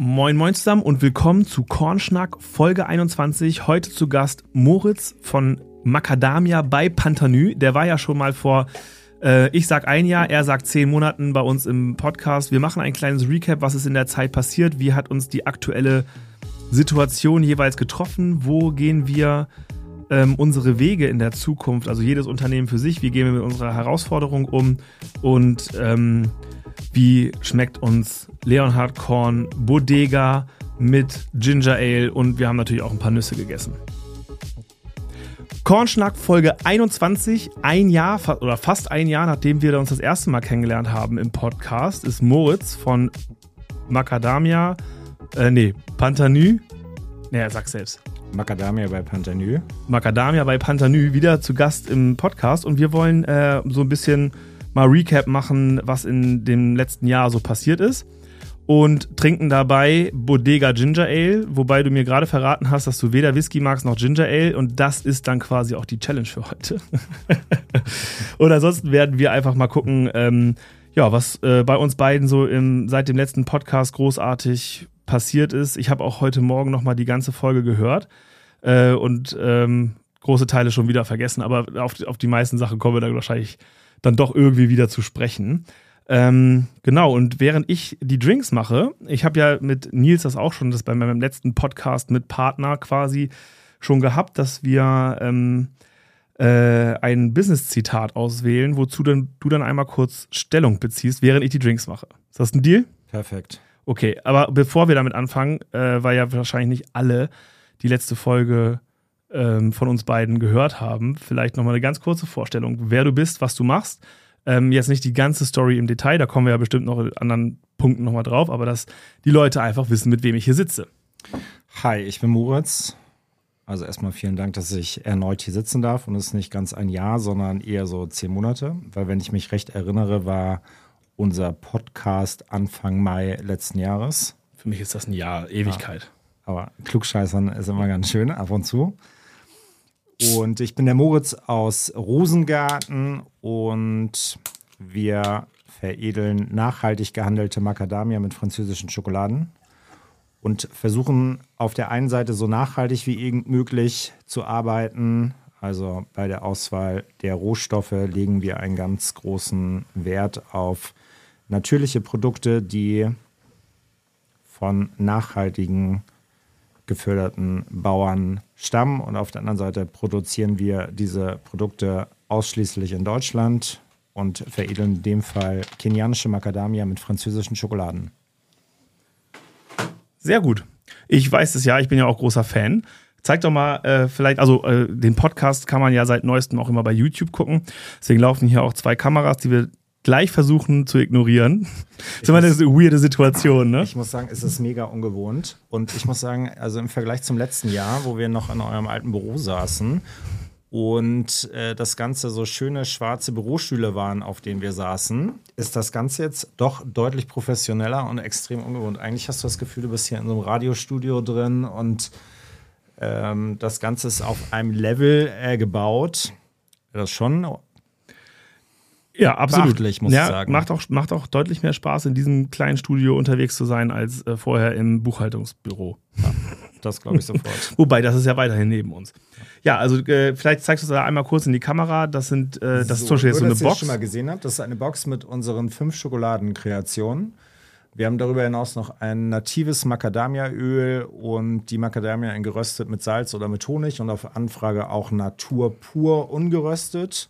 Moin Moin zusammen und willkommen zu Kornschnack Folge 21. Heute zu Gast Moritz von Macadamia bei Pantanü. Der war ja schon mal vor, äh, ich sag ein Jahr, er sagt zehn Monaten bei uns im Podcast. Wir machen ein kleines Recap, was ist in der Zeit passiert, wie hat uns die aktuelle Situation jeweils getroffen, wo gehen wir ähm, unsere Wege in der Zukunft, also jedes Unternehmen für sich, wie gehen wir mit unserer Herausforderung um und ähm, wie schmeckt uns Leonhard Korn Bodega mit Ginger Ale und wir haben natürlich auch ein paar Nüsse gegessen. Kornschnack Folge 21, ein Jahr oder fast ein Jahr, nachdem wir uns das erste Mal kennengelernt haben im Podcast, ist Moritz von Macadamia, äh, nee, Pantanü, naja, sag selbst. Macadamia bei Pantanü. Macadamia bei Pantanü wieder zu Gast im Podcast und wir wollen äh, so ein bisschen mal Recap machen, was in dem letzten Jahr so passiert ist. Und trinken dabei Bodega Ginger Ale, wobei du mir gerade verraten hast, dass du weder Whisky magst noch Ginger Ale und das ist dann quasi auch die Challenge für heute. und ansonsten werden wir einfach mal gucken, ähm, ja, was äh, bei uns beiden so im, seit dem letzten Podcast großartig passiert ist. Ich habe auch heute Morgen nochmal die ganze Folge gehört äh, und ähm, große Teile schon wieder vergessen, aber auf, auf die meisten Sachen kommen wir dann wahrscheinlich dann doch irgendwie wieder zu sprechen. Ähm, genau, und während ich die Drinks mache, ich habe ja mit Nils das auch schon, das bei meinem letzten Podcast mit Partner quasi schon gehabt, dass wir ähm, äh, ein Business-Zitat auswählen, wozu dann, du dann einmal kurz Stellung beziehst, während ich die Drinks mache. Ist das ein Deal? Perfekt. Okay, aber bevor wir damit anfangen, äh, weil ja wahrscheinlich nicht alle die letzte Folge ähm, von uns beiden gehört haben, vielleicht nochmal eine ganz kurze Vorstellung, wer du bist, was du machst. Ähm, jetzt nicht die ganze Story im Detail, da kommen wir ja bestimmt noch in anderen Punkten nochmal drauf, aber dass die Leute einfach wissen, mit wem ich hier sitze. Hi, ich bin Moritz. Also erstmal vielen Dank, dass ich erneut hier sitzen darf und es ist nicht ganz ein Jahr, sondern eher so zehn Monate, weil wenn ich mich recht erinnere, war unser Podcast Anfang Mai letzten Jahres. Für mich ist das ein Jahr, Ewigkeit. Ja, aber klugscheißern ist immer ganz schön, ab und zu. Und ich bin der Moritz aus Rosengarten und wir veredeln nachhaltig gehandelte Macadamia mit französischen Schokoladen und versuchen auf der einen Seite so nachhaltig wie irgend möglich zu arbeiten. Also bei der Auswahl der Rohstoffe legen wir einen ganz großen Wert auf natürliche Produkte, die von nachhaltigen geförderten Bauern stammen. Und auf der anderen Seite produzieren wir diese Produkte ausschließlich in Deutschland und veredeln in dem Fall kenianische Macadamia mit französischen Schokoladen. Sehr gut. Ich weiß es ja, ich bin ja auch großer Fan. Zeig doch mal äh, vielleicht, also äh, den Podcast kann man ja seit neuestem auch immer bei YouTube gucken. Deswegen laufen hier auch zwei Kameras, die wir gleich versuchen zu ignorieren. Das ist immer eine weirde Situation, ne? Ich muss sagen, es ist mega ungewohnt. Und ich muss sagen, also im Vergleich zum letzten Jahr, wo wir noch in eurem alten Büro saßen und äh, das Ganze so schöne schwarze Bürostühle waren, auf denen wir saßen, ist das Ganze jetzt doch deutlich professioneller und extrem ungewohnt. Eigentlich hast du das Gefühl, du bist hier in so einem Radiostudio drin und ähm, das Ganze ist auf einem Level äh, gebaut, das schon ja, absolut. Muss ja, ich sagen. Macht auch, macht auch deutlich mehr Spaß, in diesem kleinen Studio unterwegs zu sein, als äh, vorher im Buchhaltungsbüro. Ja, das glaube ich sofort. Wobei, das ist ja weiterhin neben uns. Ja, also äh, vielleicht zeigst du es da einmal kurz in die Kamera. Das sind, äh, das so, ist zum Beispiel jetzt so eine Box. schon mal gesehen habt, das ist eine Box mit unseren fünf Schokoladenkreationen. Wir haben darüber hinaus noch ein natives Macadamia-Öl und die Macadamia geröstet mit Salz oder mit Honig und auf Anfrage auch Natur pur ungeröstet.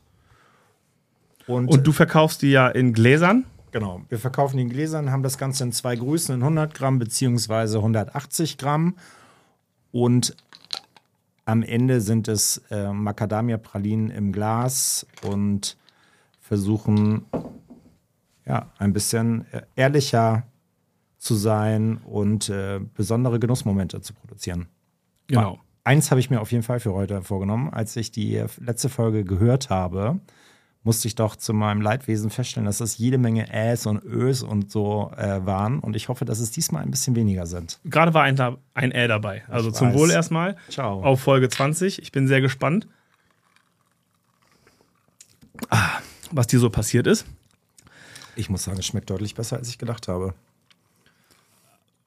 Und, und du verkaufst die ja in Gläsern? Genau, wir verkaufen die in Gläsern, haben das Ganze in zwei Größen, in 100 Gramm bzw. 180 Gramm. Und am Ende sind es äh, Macadamia-Pralinen im Glas und versuchen ja, ein bisschen äh, ehrlicher zu sein und äh, besondere Genussmomente zu produzieren. Genau. Eins habe ich mir auf jeden Fall für heute vorgenommen, als ich die letzte Folge gehört habe musste ich doch zu meinem Leidwesen feststellen, dass das jede Menge Äs und Ös und so äh, waren. Und ich hoffe, dass es diesmal ein bisschen weniger sind. Gerade war ein, ein Ä dabei. Also ich zum weiß. Wohl erstmal. Ciao. Auf Folge 20. Ich bin sehr gespannt, ah, was dir so passiert ist. Ich muss sagen, es schmeckt deutlich besser, als ich gedacht habe.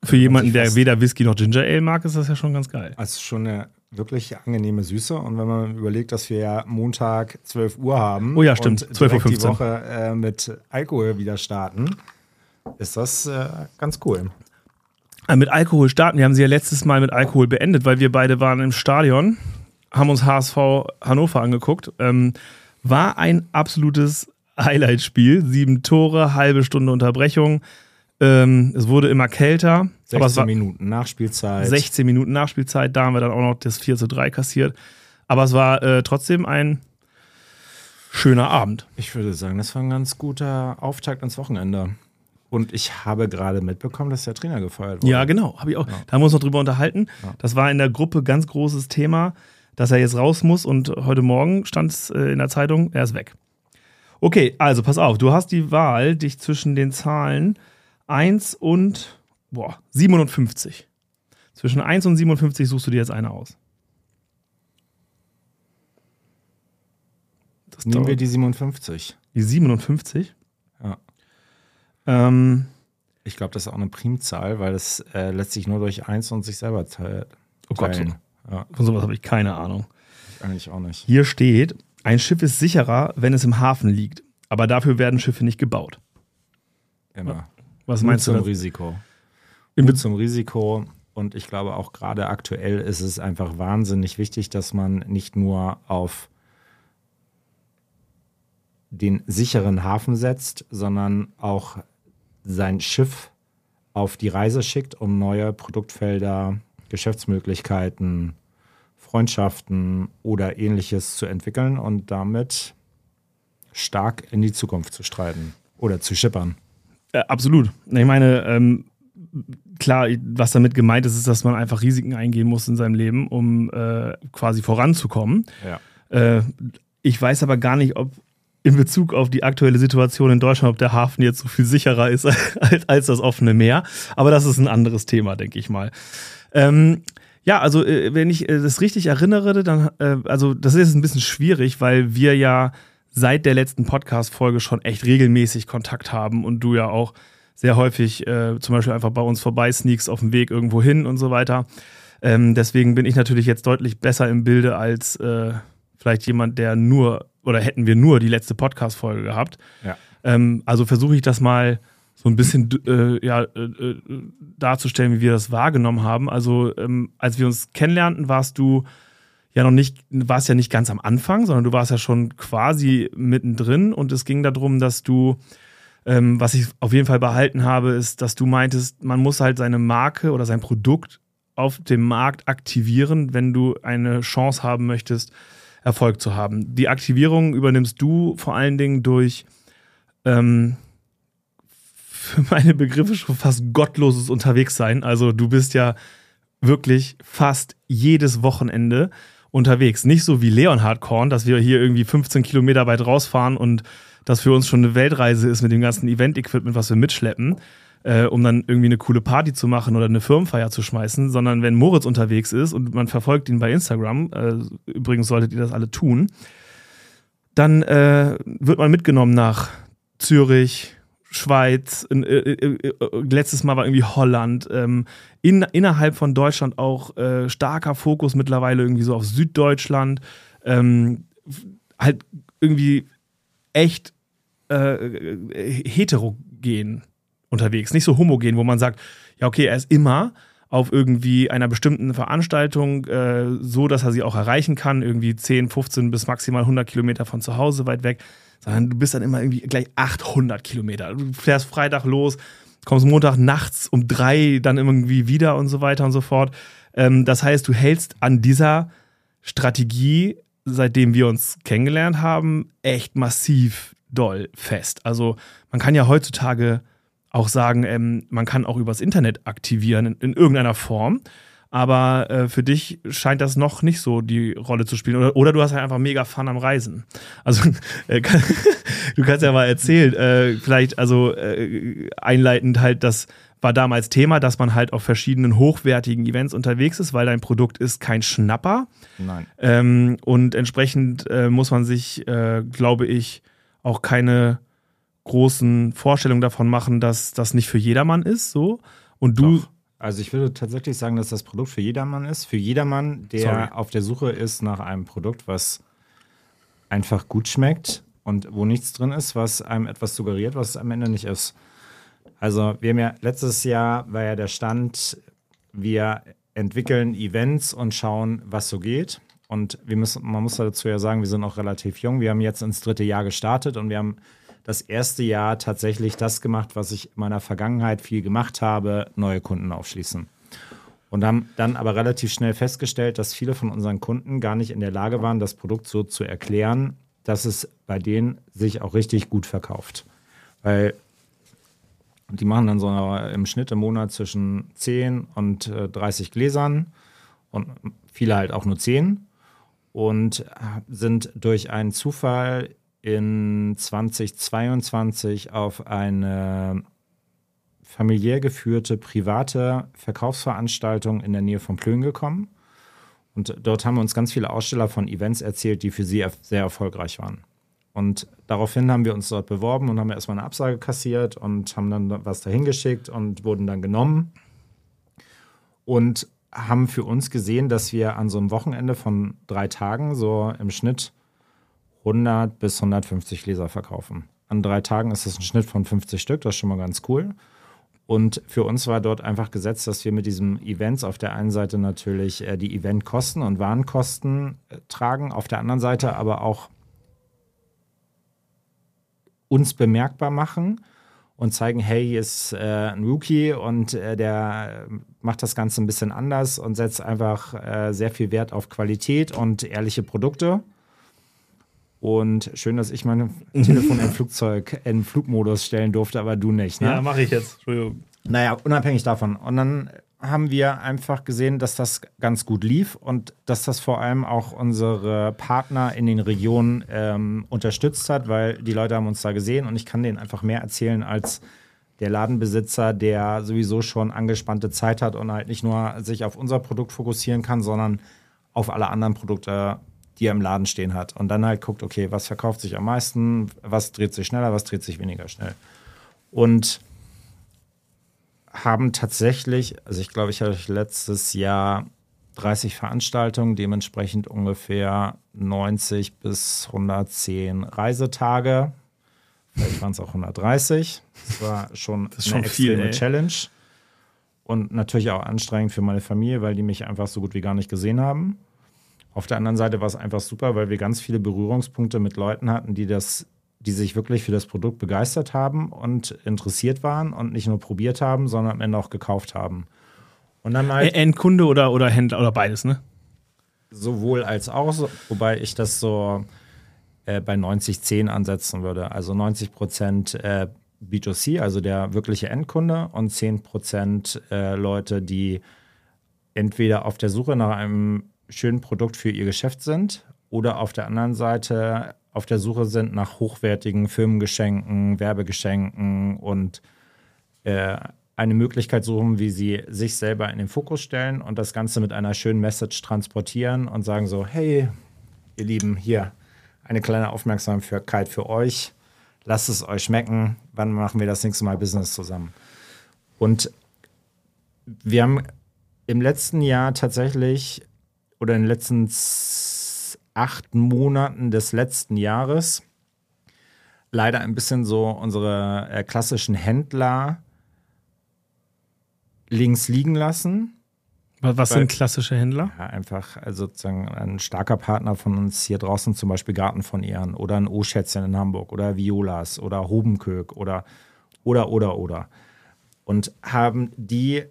für jemanden, der weder Whisky noch Ginger Ale mag, ist das ja schon ganz geil. Also schon eine wirklich angenehme Süße. Und wenn man überlegt, dass wir ja Montag 12 Uhr haben. Oh ja, stimmt. 12.15 Uhr. die Woche äh, mit Alkohol wieder starten, ist das äh, ganz cool. Äh, mit Alkohol starten. Wir haben sie ja letztes Mal mit Alkohol beendet, weil wir beide waren im Stadion, haben uns HSV Hannover angeguckt. Ähm, war ein absolutes Highlight-Spiel. Sieben Tore, halbe Stunde Unterbrechung. Ähm, es wurde immer kälter. 16 Minuten Nachspielzeit. 16 Minuten Nachspielzeit. Da haben wir dann auch noch das 4 zu 3 kassiert. Aber es war äh, trotzdem ein schöner Abend. Ich würde sagen, das war ein ganz guter Auftakt ins Wochenende. Und ich habe gerade mitbekommen, dass der Trainer gefeuert wurde. Ja, genau. Habe ich auch. Ja. Da haben wir uns noch drüber unterhalten. Ja. Das war in der Gruppe ganz großes Thema, dass er jetzt raus muss. Und heute Morgen stand es äh, in der Zeitung, er ist weg. Okay, also pass auf. Du hast die Wahl, dich zwischen den Zahlen 1 und boah, 57. Zwischen 1 und 57 suchst du dir jetzt eine aus. Das Nehmen wir die 57. Die 57? Ja. Ähm, ich glaube, das ist auch eine Primzahl, weil es äh, letztlich nur durch 1 und sich selber teilt. Oh Gott, so. ja. von sowas habe ich keine Ahnung. Ich eigentlich auch nicht. Hier steht, ein Schiff ist sicherer, wenn es im Hafen liegt, aber dafür werden Schiffe nicht gebaut. Immer. Was meinst du? Zum Risiko. Mut zum Risiko. Und ich glaube auch gerade aktuell ist es einfach wahnsinnig wichtig, dass man nicht nur auf den sicheren Hafen setzt, sondern auch sein Schiff auf die Reise schickt, um neue Produktfelder, Geschäftsmöglichkeiten, Freundschaften oder ähnliches zu entwickeln und damit stark in die Zukunft zu streiten oder zu schippern. Äh, absolut. Ich meine, ähm, klar, was damit gemeint ist, ist, dass man einfach Risiken eingehen muss in seinem Leben, um äh, quasi voranzukommen. Ja. Äh, ich weiß aber gar nicht, ob in Bezug auf die aktuelle Situation in Deutschland, ob der Hafen jetzt so viel sicherer ist als, als das offene Meer. Aber das ist ein anderes Thema, denke ich mal. Ähm, ja, also äh, wenn ich äh, das richtig erinnere, dann, äh, also das ist ein bisschen schwierig, weil wir ja seit der letzten Podcast-Folge schon echt regelmäßig Kontakt haben und du ja auch sehr häufig äh, zum Beispiel einfach bei uns vorbei sneakst auf dem Weg irgendwo hin und so weiter. Ähm, deswegen bin ich natürlich jetzt deutlich besser im Bilde als äh, vielleicht jemand, der nur oder hätten wir nur die letzte Podcast-Folge gehabt. Ja. Ähm, also versuche ich das mal so ein bisschen äh, ja, äh, äh, darzustellen, wie wir das wahrgenommen haben. Also ähm, als wir uns kennenlernten, warst du ja noch nicht, warst ja nicht ganz am Anfang, sondern du warst ja schon quasi mittendrin und es ging darum, dass du, ähm, was ich auf jeden Fall behalten habe, ist, dass du meintest, man muss halt seine Marke oder sein Produkt auf dem Markt aktivieren, wenn du eine Chance haben möchtest, Erfolg zu haben. Die Aktivierung übernimmst du vor allen Dingen durch ähm, für meine Begriffe schon fast gottloses Unterwegssein. Also du bist ja wirklich fast jedes Wochenende unterwegs. Nicht so wie Leonhard Korn, dass wir hier irgendwie 15 Kilometer weit rausfahren und das für uns schon eine Weltreise ist mit dem ganzen Event-Equipment, was wir mitschleppen, äh, um dann irgendwie eine coole Party zu machen oder eine Firmenfeier zu schmeißen, sondern wenn Moritz unterwegs ist und man verfolgt ihn bei Instagram, äh, übrigens solltet ihr das alle tun, dann äh, wird man mitgenommen nach Zürich, Schweiz, in, äh, äh, äh, letztes Mal war irgendwie Holland, ähm, in, innerhalb von Deutschland auch äh, starker Fokus mittlerweile irgendwie so auf Süddeutschland, ähm, halt irgendwie echt äh, heterogen unterwegs, nicht so homogen, wo man sagt, ja okay, er ist immer auf irgendwie einer bestimmten Veranstaltung äh, so, dass er sie auch erreichen kann, irgendwie 10, 15 bis maximal 100 Kilometer von zu Hause weit weg sondern du bist dann immer irgendwie gleich 800 Kilometer. Du fährst Freitag los, kommst Montag nachts um drei dann irgendwie wieder und so weiter und so fort. Ähm, das heißt, du hältst an dieser Strategie, seitdem wir uns kennengelernt haben, echt massiv doll fest. Also man kann ja heutzutage auch sagen, ähm, man kann auch übers Internet aktivieren in, in irgendeiner Form aber äh, für dich scheint das noch nicht so die Rolle zu spielen. Oder, oder du hast halt einfach mega Fun am Reisen. Also äh, kann, du kannst ja mal erzählen, äh, vielleicht also äh, einleitend halt, das war damals Thema, dass man halt auf verschiedenen hochwertigen Events unterwegs ist, weil dein Produkt ist kein Schnapper. Nein. Ähm, und entsprechend äh, muss man sich, äh, glaube ich, auch keine großen Vorstellungen davon machen, dass das nicht für jedermann ist. So. Und du Doch Also ich würde tatsächlich sagen, dass das Produkt für jedermann ist. Für jedermann, der Sorry. auf der Suche ist nach einem Produkt, was einfach gut schmeckt und wo nichts drin ist, was einem etwas suggeriert, was es am Ende nicht ist. Also wir haben ja letztes Jahr war ja der Stand, wir entwickeln Events und schauen, was so geht. Und wir müssen, man muss dazu ja sagen, wir sind auch relativ jung. Wir haben jetzt ins dritte Jahr gestartet und wir haben das erste Jahr tatsächlich das gemacht, was ich in meiner Vergangenheit viel gemacht habe, neue Kunden aufschließen. Und haben dann aber relativ schnell festgestellt, dass viele von unseren Kunden gar nicht in der Lage waren, das Produkt so zu erklären, dass es bei denen sich auch richtig gut verkauft. Weil die machen dann so im Schnitt im Monat zwischen 10 und 30 äh, Gläsern und viele halt auch nur 10 und sind durch einen Zufall in 2022 auf eine familiär geführte private Verkaufsveranstaltung in der Nähe von Plön gekommen. Und dort haben uns ganz viele Aussteller von Events erzählt, die für sie sehr erfolgreich waren. Und daraufhin haben wir uns dort beworben und haben erstmal eine Absage kassiert und haben dann was dahin geschickt und wurden dann genommen. Und haben für uns gesehen, dass wir an so einem Wochenende von drei Tagen so im Schnitt 100 bis 150 Gläser verkaufen. An drei Tagen ist das ein Schnitt von 50 Stück, das ist schon mal ganz cool. Und für uns war dort einfach gesetzt, dass wir mit diesem Events auf der einen Seite natürlich äh, die Eventkosten und Warenkosten äh, tragen, auf der anderen Seite aber auch uns bemerkbar machen und zeigen, hey, hier ist äh, ein Rookie und der macht das Ganze ein bisschen anders und setzt einfach sehr viel Wert auf Qualität und ehrliche Produkte. Und schön, dass ich mein Telefon im Flugzeug in Flugmodus stellen durfte, aber du nicht. Ne? Ja, mache ich jetzt. Entschuldigung. Naja, unabhängig davon. Und dann haben wir einfach gesehen, dass das ganz gut lief und dass das vor allem auch unsere Partner in den Regionen ähm, unterstützt hat, weil die Leute haben uns da gesehen und ich kann denen einfach mehr erzählen als der Ladenbesitzer, der sowieso schon angespannte Zeit hat und halt nicht nur sich auf unser Produkt fokussieren kann, sondern auf alle anderen Produkte die er im Laden stehen hat. Und dann halt guckt, okay, was verkauft sich am meisten, was dreht sich schneller, was dreht sich weniger schnell. Und haben tatsächlich, also ich glaube, ich hatte letztes Jahr 30 Veranstaltungen, dementsprechend ungefähr 90 bis 110 Reisetage. Vielleicht waren es auch 130. Das war schon das ist eine schon extreme viel, Challenge. Und natürlich auch anstrengend für meine Familie, weil die mich einfach so gut wie gar nicht gesehen haben. Auf der anderen Seite war es einfach super, weil wir ganz viele Berührungspunkte mit Leuten hatten, die das, die sich wirklich für das Produkt begeistert haben und interessiert waren und nicht nur probiert haben, sondern am Ende auch gekauft haben. Und dann halt Endkunde oder, oder Händler oder beides, ne? Sowohl als auch, wobei ich das so äh, bei 90-10 ansetzen würde. Also 90 Prozent äh, B2C, also der wirkliche Endkunde, und 10 Prozent äh, Leute, die entweder auf der Suche nach einem schönen Produkt für ihr Geschäft sind oder auf der anderen Seite auf der Suche sind nach hochwertigen Firmengeschenken, Werbegeschenken und äh, eine Möglichkeit suchen, wie sie sich selber in den Fokus stellen und das Ganze mit einer schönen Message transportieren und sagen so, hey, ihr Lieben, hier eine kleine Aufmerksamkeit für euch. Lasst es euch schmecken. Wann machen wir das nächste Mal Business zusammen? Und wir haben im letzten Jahr tatsächlich oder in den letzten acht Monaten des letzten Jahres leider ein bisschen so unsere äh, klassischen Händler links liegen lassen. Was sind klassische Händler? Ja, einfach also sozusagen ein starker Partner von uns hier draußen, zum Beispiel Garten von Ehren oder ein O-Schätzchen in Hamburg oder Violas oder Hobenkök oder oder oder oder und haben die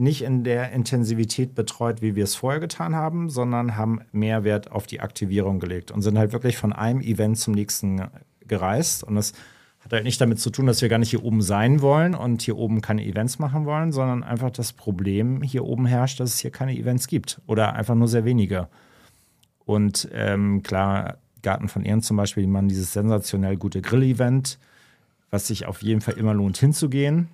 nicht in der Intensivität betreut, wie wir es vorher getan haben, sondern haben mehr Wert auf die Aktivierung gelegt und sind halt wirklich von einem Event zum nächsten gereist. Und das hat halt nicht damit zu tun, dass wir gar nicht hier oben sein wollen und hier oben keine Events machen wollen, sondern einfach das Problem hier oben herrscht, dass es hier keine Events gibt oder einfach nur sehr wenige. Und ähm, klar, Garten von Ehren zum Beispiel, die machen dieses sensationell gute Grill-Event, was sich auf jeden Fall immer lohnt hinzugehen.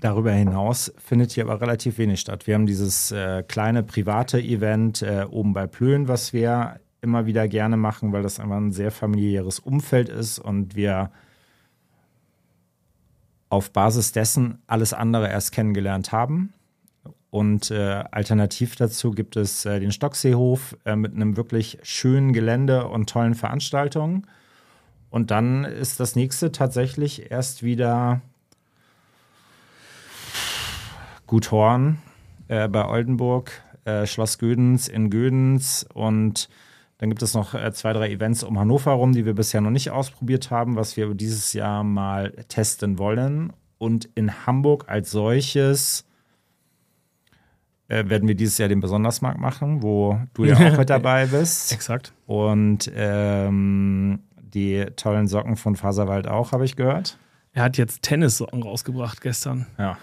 Darüber hinaus findet hier aber relativ wenig statt. Wir haben dieses äh, kleine private Event äh, oben bei Plön, was wir immer wieder gerne machen, weil das einfach ein sehr familiäres Umfeld ist und wir auf Basis dessen alles andere erst kennengelernt haben. Und äh, alternativ dazu gibt es äh, den Stockseehof äh, mit einem wirklich schönen Gelände und tollen Veranstaltungen. Und dann ist das nächste tatsächlich erst wieder Guthorn äh, bei Oldenburg, äh, Schloss Gödens in Gödens und dann gibt es noch äh, zwei, drei Events um Hannover rum, die wir bisher noch nicht ausprobiert haben, was wir dieses Jahr mal testen wollen. Und in Hamburg als solches äh, werden wir dieses Jahr den Besondersmarkt machen, wo du ja auch mit dabei bist. Exakt. Und ähm, die tollen Socken von Faserwald auch, habe ich gehört. Er hat jetzt Tennissocken rausgebracht gestern. Ja,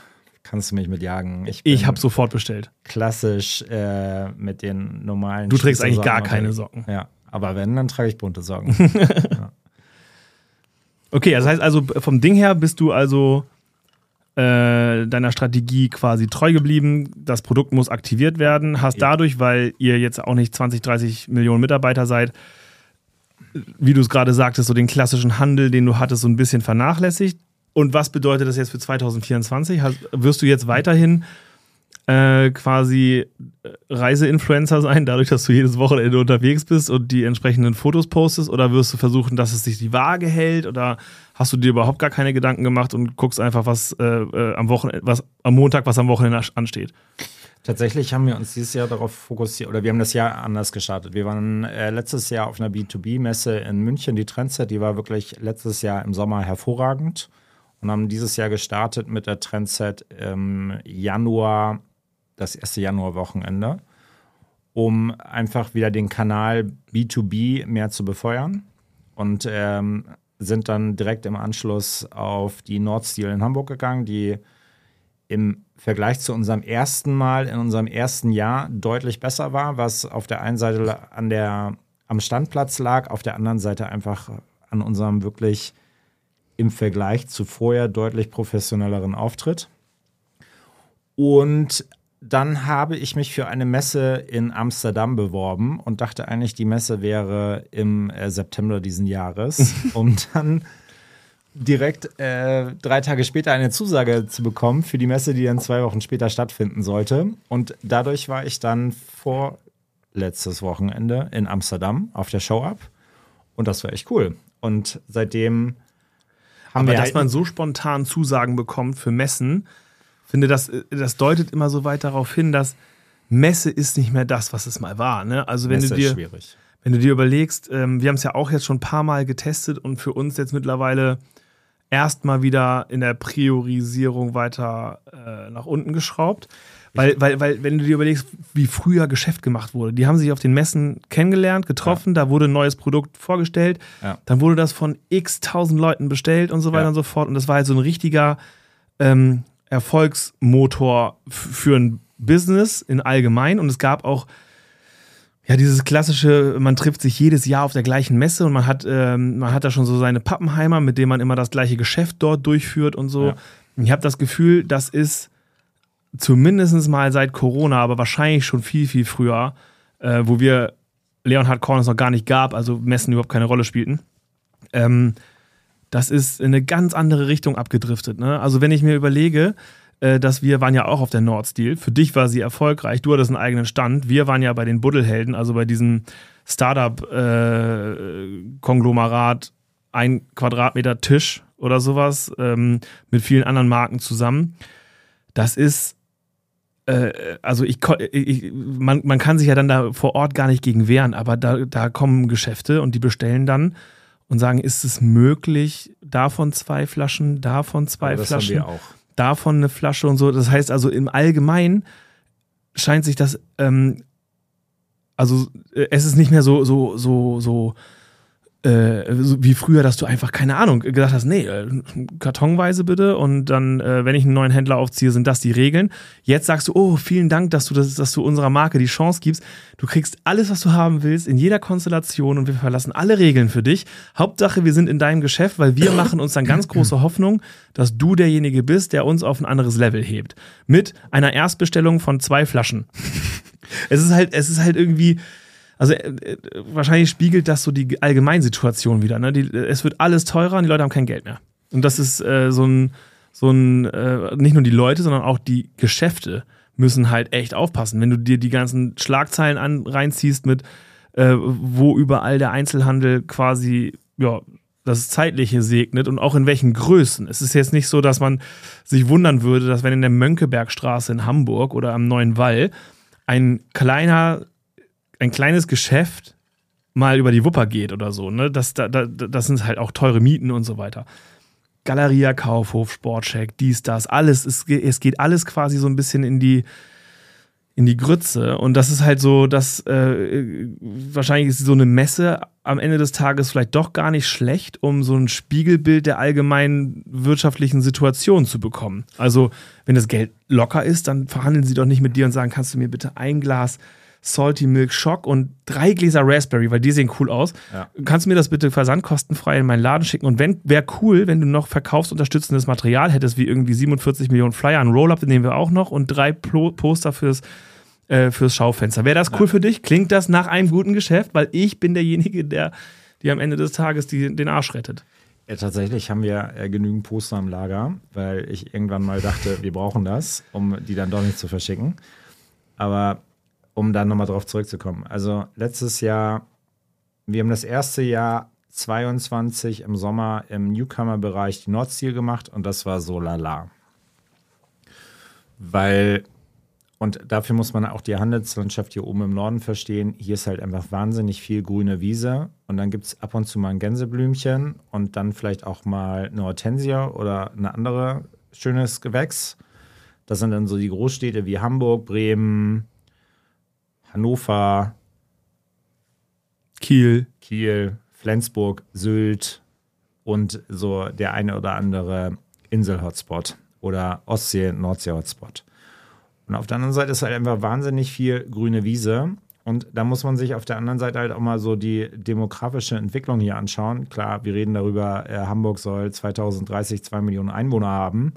kannst du mich mit jagen. Ich, ich habe sofort bestellt. Klassisch äh, mit den normalen. Du trägst eigentlich gar keine Socken. Ja, aber wenn, dann trage ich bunte Socken. ja. Okay, das heißt also, vom Ding her bist du also äh, deiner Strategie quasi treu geblieben. Das Produkt muss aktiviert werden. Hast ja. dadurch, weil ihr jetzt auch nicht 20, 30 Millionen Mitarbeiter seid, wie du es gerade sagtest, so den klassischen Handel, den du hattest, so ein bisschen vernachlässigt. Und was bedeutet das jetzt für 2024? wirst du jetzt weiterhin äh, quasi äh, Reiseinfluencer sein, dadurch, dass du jedes Wochenende unterwegs bist und die entsprechenden Fotos postest? Oder wirst du versuchen, dass es sich die Waage hält? Oder hast du dir überhaupt gar keine Gedanken gemacht und guckst einfach, was äh, äh am Wochenende, was am Montag, was am Wochenende ansteht? Tatsächlich haben wir uns dieses Jahr darauf fokussiert, oder wir haben das Jahr anders gestartet. Wir waren äh, letztes Jahr auf einer B2B-Messe in München, die Trendset, die war wirklich letztes Jahr im Sommer hervorragend und haben dieses Jahr gestartet mit der Trendset im Januar, das erste Januarwochenende, um einfach wieder den Kanal B2B mehr zu befeuern und ähm, sind dann direkt im Anschluss auf die Nordstil in Hamburg gegangen, die im Vergleich zu unserem ersten Mal in unserem ersten Jahr deutlich besser war, was auf der einen Seite an der, am Standplatz lag, auf der anderen Seite einfach an unserem wirklich im Vergleich zu vorher deutlich professionelleren Auftritt. Und dann habe ich mich für eine Messe in Amsterdam beworben und dachte eigentlich, die Messe wäre im äh, September diesen Jahres, um dann direkt äh, drei Tage später eine Zusage zu bekommen für die Messe, die dann zwei Wochen später stattfinden sollte. Und dadurch war ich dann vor letztes Wochenende in Amsterdam auf der Show-Up. Und das war echt cool. Und seitdem haben Aber wir. dass halt man so spontan Zusagen bekommt für Messen, finde, das, das deutet immer so weit darauf hin, dass Messe ist nicht mehr das, was es mal war. Ne? Also wenn Messe du dir. Ist schwierig. Wenn du dir überlegst, ähm, wir haben es ja auch jetzt schon ein paar Mal getestet und für uns jetzt mittlerweile erstmal wieder in der Priorisierung weiter äh, nach unten geschraubt. Weil, weil, weil, wenn du dir überlegst, wie früher Geschäft gemacht wurde, die haben sich auf den Messen kennengelernt, getroffen, ja. da wurde ein neues Produkt vorgestellt, ja. dann wurde das von x tausend Leuten bestellt und so weiter ja. und so fort. Und das war halt so ein richtiger ähm, Erfolgsmotor für ein Business in allgemein. Und es gab auch ja, dieses klassische, man trifft sich jedes Jahr auf der gleichen Messe und man hat, ähm, man hat da schon so seine Pappenheimer, mit denen man immer das gleiche Geschäft dort durchführt und so. Ja. Ich habe das Gefühl, das ist zumindest mal seit Corona, aber wahrscheinlich schon viel, viel früher, äh, wo wir Leonhard Corners noch gar nicht gab, also Messen überhaupt keine Rolle spielten. Ähm, das ist in eine ganz andere Richtung abgedriftet. Ne? Also wenn ich mir überlege, äh, dass wir waren ja auch auf der Nordstil. Für dich war sie erfolgreich. Du hattest einen eigenen Stand. Wir waren ja bei den Buddelhelden, also bei diesem Startup-Konglomerat, äh, ein Quadratmeter Tisch oder sowas ähm, mit vielen anderen Marken zusammen. Das ist also ich, ich, man, man kann sich ja dann da vor Ort gar nicht gegen wehren, aber da, da kommen Geschäfte und die bestellen dann und sagen, ist es möglich, davon zwei Flaschen, davon zwei aber das Flaschen. Haben wir auch davon eine Flasche und so. Das heißt also im Allgemeinen scheint sich das, ähm, also äh, es ist nicht mehr so, so, so, so äh, wie früher, dass du einfach, keine Ahnung, gesagt hast, nee, äh, kartonweise bitte und dann, äh, wenn ich einen neuen Händler aufziehe, sind das die Regeln. Jetzt sagst du, oh, vielen Dank, dass du, das, dass du unserer Marke die Chance gibst. Du kriegst alles, was du haben willst, in jeder Konstellation und wir verlassen alle Regeln für dich. Hauptsache, wir sind in deinem Geschäft, weil wir machen uns dann ganz große Hoffnung, dass du derjenige bist, der uns auf ein anderes Level hebt. Mit einer Erstbestellung von zwei Flaschen. es ist halt, es ist halt irgendwie, also äh, äh, wahrscheinlich spiegelt das so die Allgemeinsituation wieder. Ne? Die, es wird alles teurer und die Leute haben kein Geld mehr. Und das ist äh, so, ein, so ein, äh, nicht nur die Leute, sondern auch die Geschäfte müssen halt echt aufpassen. Wenn du dir die ganzen Schlagzeilen an, reinziehst mit, äh, wo überall der Einzelhandel quasi, ja, das Zeitliche segnet und auch in welchen Größen. Es ist jetzt nicht so, dass man sich wundern würde, dass wenn in der Mönckebergstraße in Hamburg oder am Neuen Wall ein kleiner, ein kleines Geschäft mal über die Wupper geht oder so. Ne? Das, da, das sind halt auch teure Mieten und so weiter. Galeria Kaufhof, Sportcheck, dies, das, alles. Es, es geht alles quasi so ein bisschen in die, in die Grütze. Und das ist halt so, dass äh, wahrscheinlich ist so eine Messe am Ende des Tages vielleicht doch gar nicht schlecht, um so ein Spiegelbild der allgemeinen wirtschaftlichen Situation zu bekommen. Also, wenn das Geld locker ist, dann verhandeln sie doch nicht mit dir und sagen, kannst du mir bitte ein Glas Salty Milk Shock und drei Gläser Raspberry, weil die sehen cool aus. Ja. Kannst du mir das bitte versandkostenfrei in meinen Laden schicken? Und wenn wäre cool, wenn du noch verkaufsunterstützendes Material hättest, wie irgendwie 47 Millionen Flyer, ein Roll-Up, den nehmen wir auch noch und drei Poster fürs äh, fürs Schaufenster. Wäre das cool ja. für dich? Klingt das nach einem guten Geschäft? Weil ich bin derjenige, der, die am Ende des Tages die, den Arsch rettet. Ja, tatsächlich haben wir äh, genügend Poster im Lager, weil ich irgendwann mal dachte, wir brauchen das, um die dann doch nicht zu verschicken. Aber um dann nochmal drauf zurückzukommen. Also letztes Jahr, wir haben das erste Jahr 22 im Sommer im Newcomer-Bereich die Nordstil gemacht und das war so lala. Weil, und dafür muss man auch die Handelslandschaft hier oben im Norden verstehen. Hier ist halt einfach wahnsinnig viel grüne Wiese und dann gibt es ab und zu mal ein Gänseblümchen und dann vielleicht auch mal eine Hortensia oder ein anderes schönes Gewächs. Das sind dann so die Großstädte wie Hamburg, Bremen, Hannover, Kiel, Kiel, Flensburg, Sylt und so der eine oder andere Insel-Hotspot oder Ostsee-, Nordsee-Hotspot. Und auf der anderen Seite ist halt einfach wahnsinnig viel grüne Wiese. Und da muss man sich auf der anderen Seite halt auch mal so die demografische Entwicklung hier anschauen. Klar, wir reden darüber, äh, Hamburg soll 2030 zwei Millionen Einwohner haben.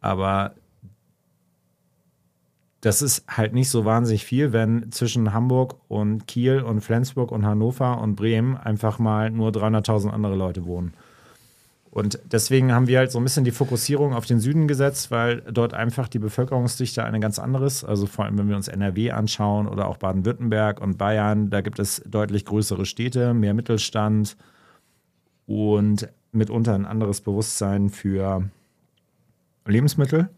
Aber das ist halt nicht so wahnsinnig viel, wenn zwischen Hamburg und Kiel und Flensburg und Hannover und Bremen einfach mal nur 300.000 andere Leute wohnen. Und deswegen haben wir halt so ein bisschen die Fokussierung auf den Süden gesetzt, weil dort einfach die Bevölkerungsdichte eine ganz andere ist. Also vor allem, wenn wir uns NRW anschauen oder auch Baden-Württemberg und Bayern, da gibt es deutlich größere Städte, mehr Mittelstand und mitunter ein anderes Bewusstsein für Lebensmittel.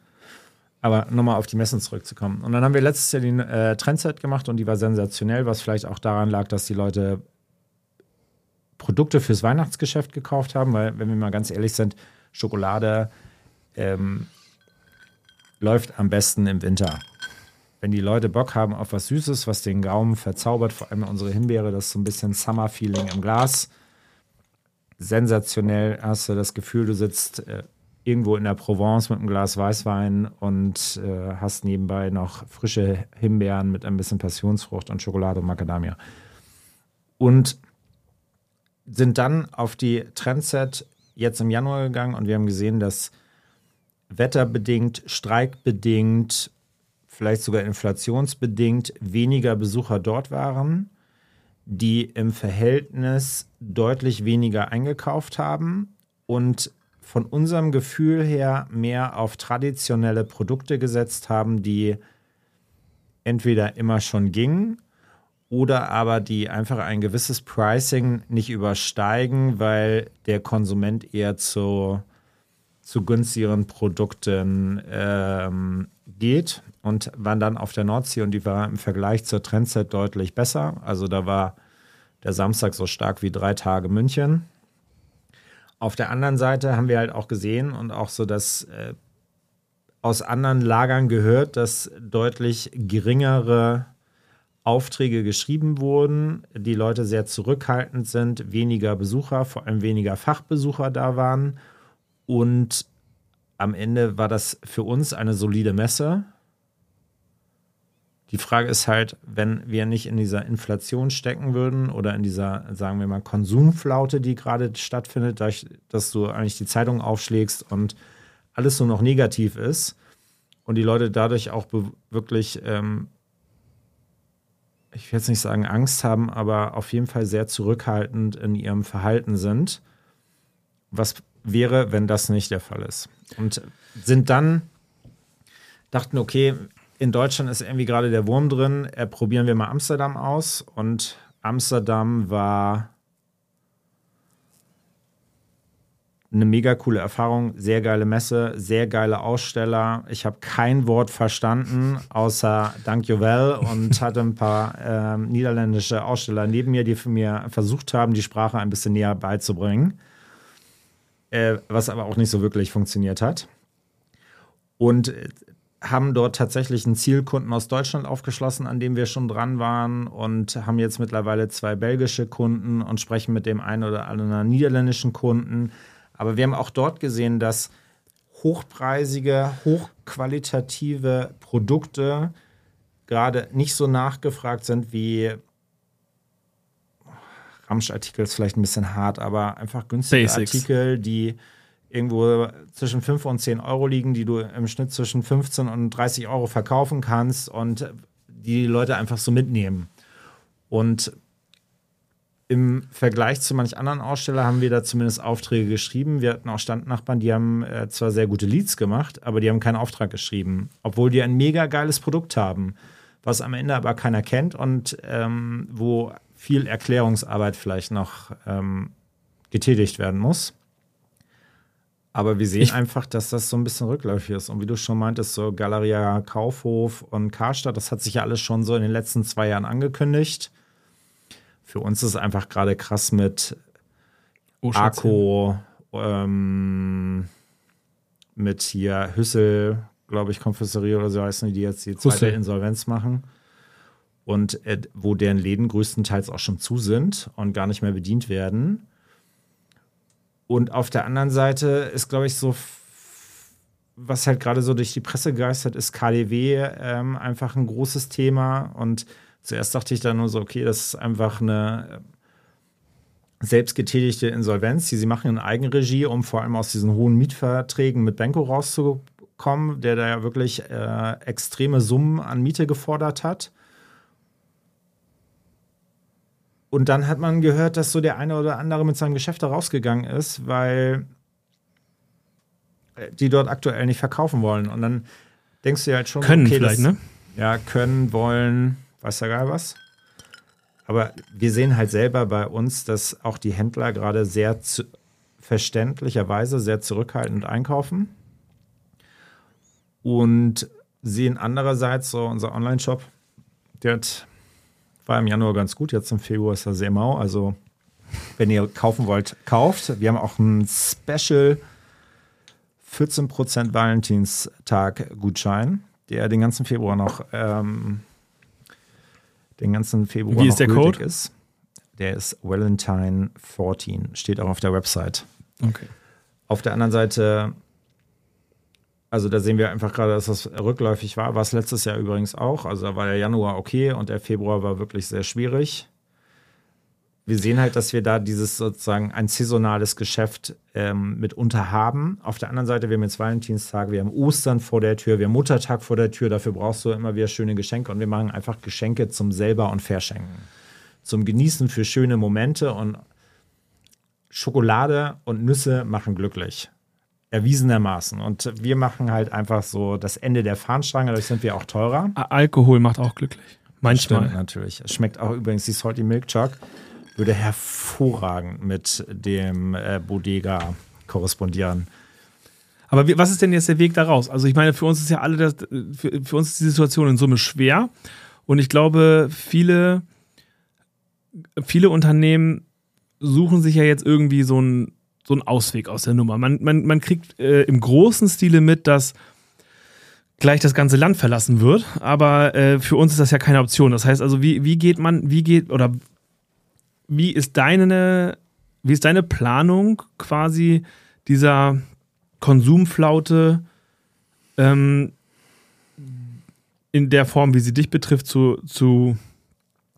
Aber nochmal auf die Messen zurückzukommen. Und dann haben wir letztes Jahr die äh, Trendset gemacht und die war sensationell, was vielleicht auch daran lag, dass die Leute Produkte fürs Weihnachtsgeschäft gekauft haben, weil, wenn wir mal ganz ehrlich sind, Schokolade ähm, läuft am besten im Winter. Wenn die Leute Bock haben auf was Süßes, was den Gaumen verzaubert, vor allem unsere Himbeere, das ist so ein bisschen Summer-Feeling im Glas. Sensationell hast du das Gefühl, du sitzt äh, irgendwo in der Provence mit einem Glas Weißwein und äh, hast nebenbei noch frische Himbeeren mit ein bisschen Passionsfrucht und Schokolade und Macadamia. Und sind dann auf die Trendset jetzt im Januar gegangen und wir haben gesehen, dass wetterbedingt, streikbedingt, vielleicht sogar inflationsbedingt weniger Besucher dort waren, die im Verhältnis deutlich weniger eingekauft haben und von unserem Gefühl her mehr auf traditionelle Produkte gesetzt haben, die entweder immer schon gingen oder aber die einfach ein gewisses Pricing nicht übersteigen, weil der Konsument eher zu, zu günstigeren Produkten ähm, geht und waren dann auf der Nordsee und die war im Vergleich zur Trendset deutlich besser. Also da war der Samstag so stark wie drei Tage München. Auf der anderen Seite haben wir halt auch gesehen und auch so das äh, aus anderen Lagern gehört, dass deutlich geringere Aufträge geschrieben wurden, die Leute sehr zurückhaltend sind, weniger Besucher, vor allem weniger Fachbesucher da waren. Und am Ende war das für uns eine solide Messe. Die Frage ist halt, wenn wir nicht in dieser Inflation stecken würden oder in dieser, sagen wir mal, Konsumflaute, die gerade stattfindet, dass du eigentlich die Zeitung aufschlägst und alles so noch negativ ist und die Leute dadurch auch wirklich, ähm, ich will jetzt nicht sagen Angst haben, aber auf jeden Fall sehr zurückhaltend in ihrem Verhalten sind. Was wäre, wenn das nicht der Fall ist. Und sind dann, dachten, okay, in Deutschland ist irgendwie gerade der Wurm drin, äh, probieren wir mal Amsterdam aus. Und Amsterdam war eine mega coole Erfahrung, sehr geile Messe, sehr geile Aussteller. Ich habe kein Wort verstanden, außer Dank Jovel und hatte ein paar äh, niederländische Aussteller neben mir, die für mir versucht haben, die Sprache ein bisschen näher beizubringen, äh, was aber auch nicht so wirklich funktioniert hat. Und äh, haben dort tatsächlich einen Zielkunden aus Deutschland aufgeschlossen, an dem wir schon dran waren und haben jetzt mittlerweile zwei belgische Kunden und sprechen mit dem einen oder anderen niederländischen Kunden aber wir haben auch dort gesehen, dass hochpreisige, hochqualitative Produkte gerade nicht so nachgefragt sind wie Ramschartikel ist vielleicht ein bisschen hart, aber einfach günstige Basics. Artikel, die irgendwo zwischen 5 und 10 Euro liegen, die du im Schnitt zwischen 15 und 30 Euro verkaufen kannst und die Leute einfach so mitnehmen. Und im Vergleich zu manch anderen Ausstellern haben wir da zumindest Aufträge geschrieben. Wir hatten auch Standnachbarn, die haben äh, zwar sehr gute Leads gemacht, aber die haben keinen Auftrag geschrieben, obwohl die ein mega geiles Produkt haben, was am Ende aber keiner kennt und ähm, wo viel Erklärungsarbeit vielleicht noch ähm, getätigt werden muss. Aber wir sehen ich einfach, dass das so ein bisschen rückläufig ist. Und wie du schon meintest, so Galeria Kaufhof und Karstadt, das hat sich ja alles schon so in den letzten zwei Jahren angekündigt. Für uns ist es einfach gerade krass mit oh, Akku, ähm, mit hier Hüssel, glaube ich, Konfessorie oder so heißen die, die jetzt die zweite Hüssel. Insolvenz machen. Und äh, wo deren Läden größtenteils auch schon zu sind und gar nicht mehr bedient werden. Und auf der anderen Seite ist, glaube ich, so, was halt gerade so durch die Presse geistert, ist KDW ähm, einfach ein großes Thema. Und Zuerst dachte ich da nur so, okay, das ist einfach eine äh, selbstgetätigte Insolvenz, die sie machen in Eigenregie, um vor allem aus diesen hohen Mietverträgen mit Benko rauszukommen, der da ja wirklich äh, extreme Summen an Miete gefordert hat. Und dann hat man gehört, dass so der eine oder andere mit seinem Geschäft da rausgegangen ist, weil äh, die dort aktuell nicht verkaufen wollen. Und dann denkst du halt schon, können okay, vielleicht, das, ne? Ja, können, wollen weiß ja gar was. Aber wir sehen halt selber bei uns, dass auch die Händler gerade sehr zu, verständlicherweise sehr zurückhaltend einkaufen. Und sehen andererseits so unser Online-Shop, der war im Januar ganz gut, jetzt im Februar ist er sehr mau. Also wenn ihr kaufen wollt, kauft. Wir haben auch ein Special 14% Valentinstag-Gutschein, der den ganzen Februar noch ähm, den ganzen Februar Wie ist der Code? ist. Der ist Valentine 14, steht auch auf der Website. Okay. Auf der anderen Seite, also da sehen wir einfach gerade, dass das rückläufig war. War es letztes Jahr übrigens auch. Also da war der Januar okay und der Februar war wirklich sehr schwierig wir sehen halt, dass wir da dieses sozusagen ein saisonales Geschäft ähm, mitunter haben. Auf der anderen Seite, wir haben jetzt Valentinstag, wir haben Ostern vor der Tür, wir haben Muttertag vor der Tür. Dafür brauchst du immer wieder schöne Geschenke und wir machen einfach Geschenke zum selber und verschenken. Zum Genießen für schöne Momente und Schokolade und Nüsse machen glücklich. Erwiesenermaßen. Und wir machen halt einfach so das Ende der Fahnenstange, dadurch sind wir auch teurer. Alkohol macht auch glücklich. Manchmal. Stimmt, natürlich. Es schmeckt auch übrigens die Salty Milk Choc würde hervorragend mit dem äh, Bodega korrespondieren. Aber wie, was ist denn jetzt der Weg daraus? Also ich meine, für uns ist ja alle das, für, für uns ist die Situation in Summe schwer. Und ich glaube, viele, viele Unternehmen suchen sich ja jetzt irgendwie so einen, so einen Ausweg aus der Nummer. Man, man, man kriegt äh, im großen Stile mit, dass gleich das ganze Land verlassen wird. Aber äh, für uns ist das ja keine Option. Das heißt also, wie, wie geht man, wie geht, oder wie ist deine, wie ist deine Planung quasi dieser Konsumflaute ähm, in der Form, wie sie dich betrifft, zu, zu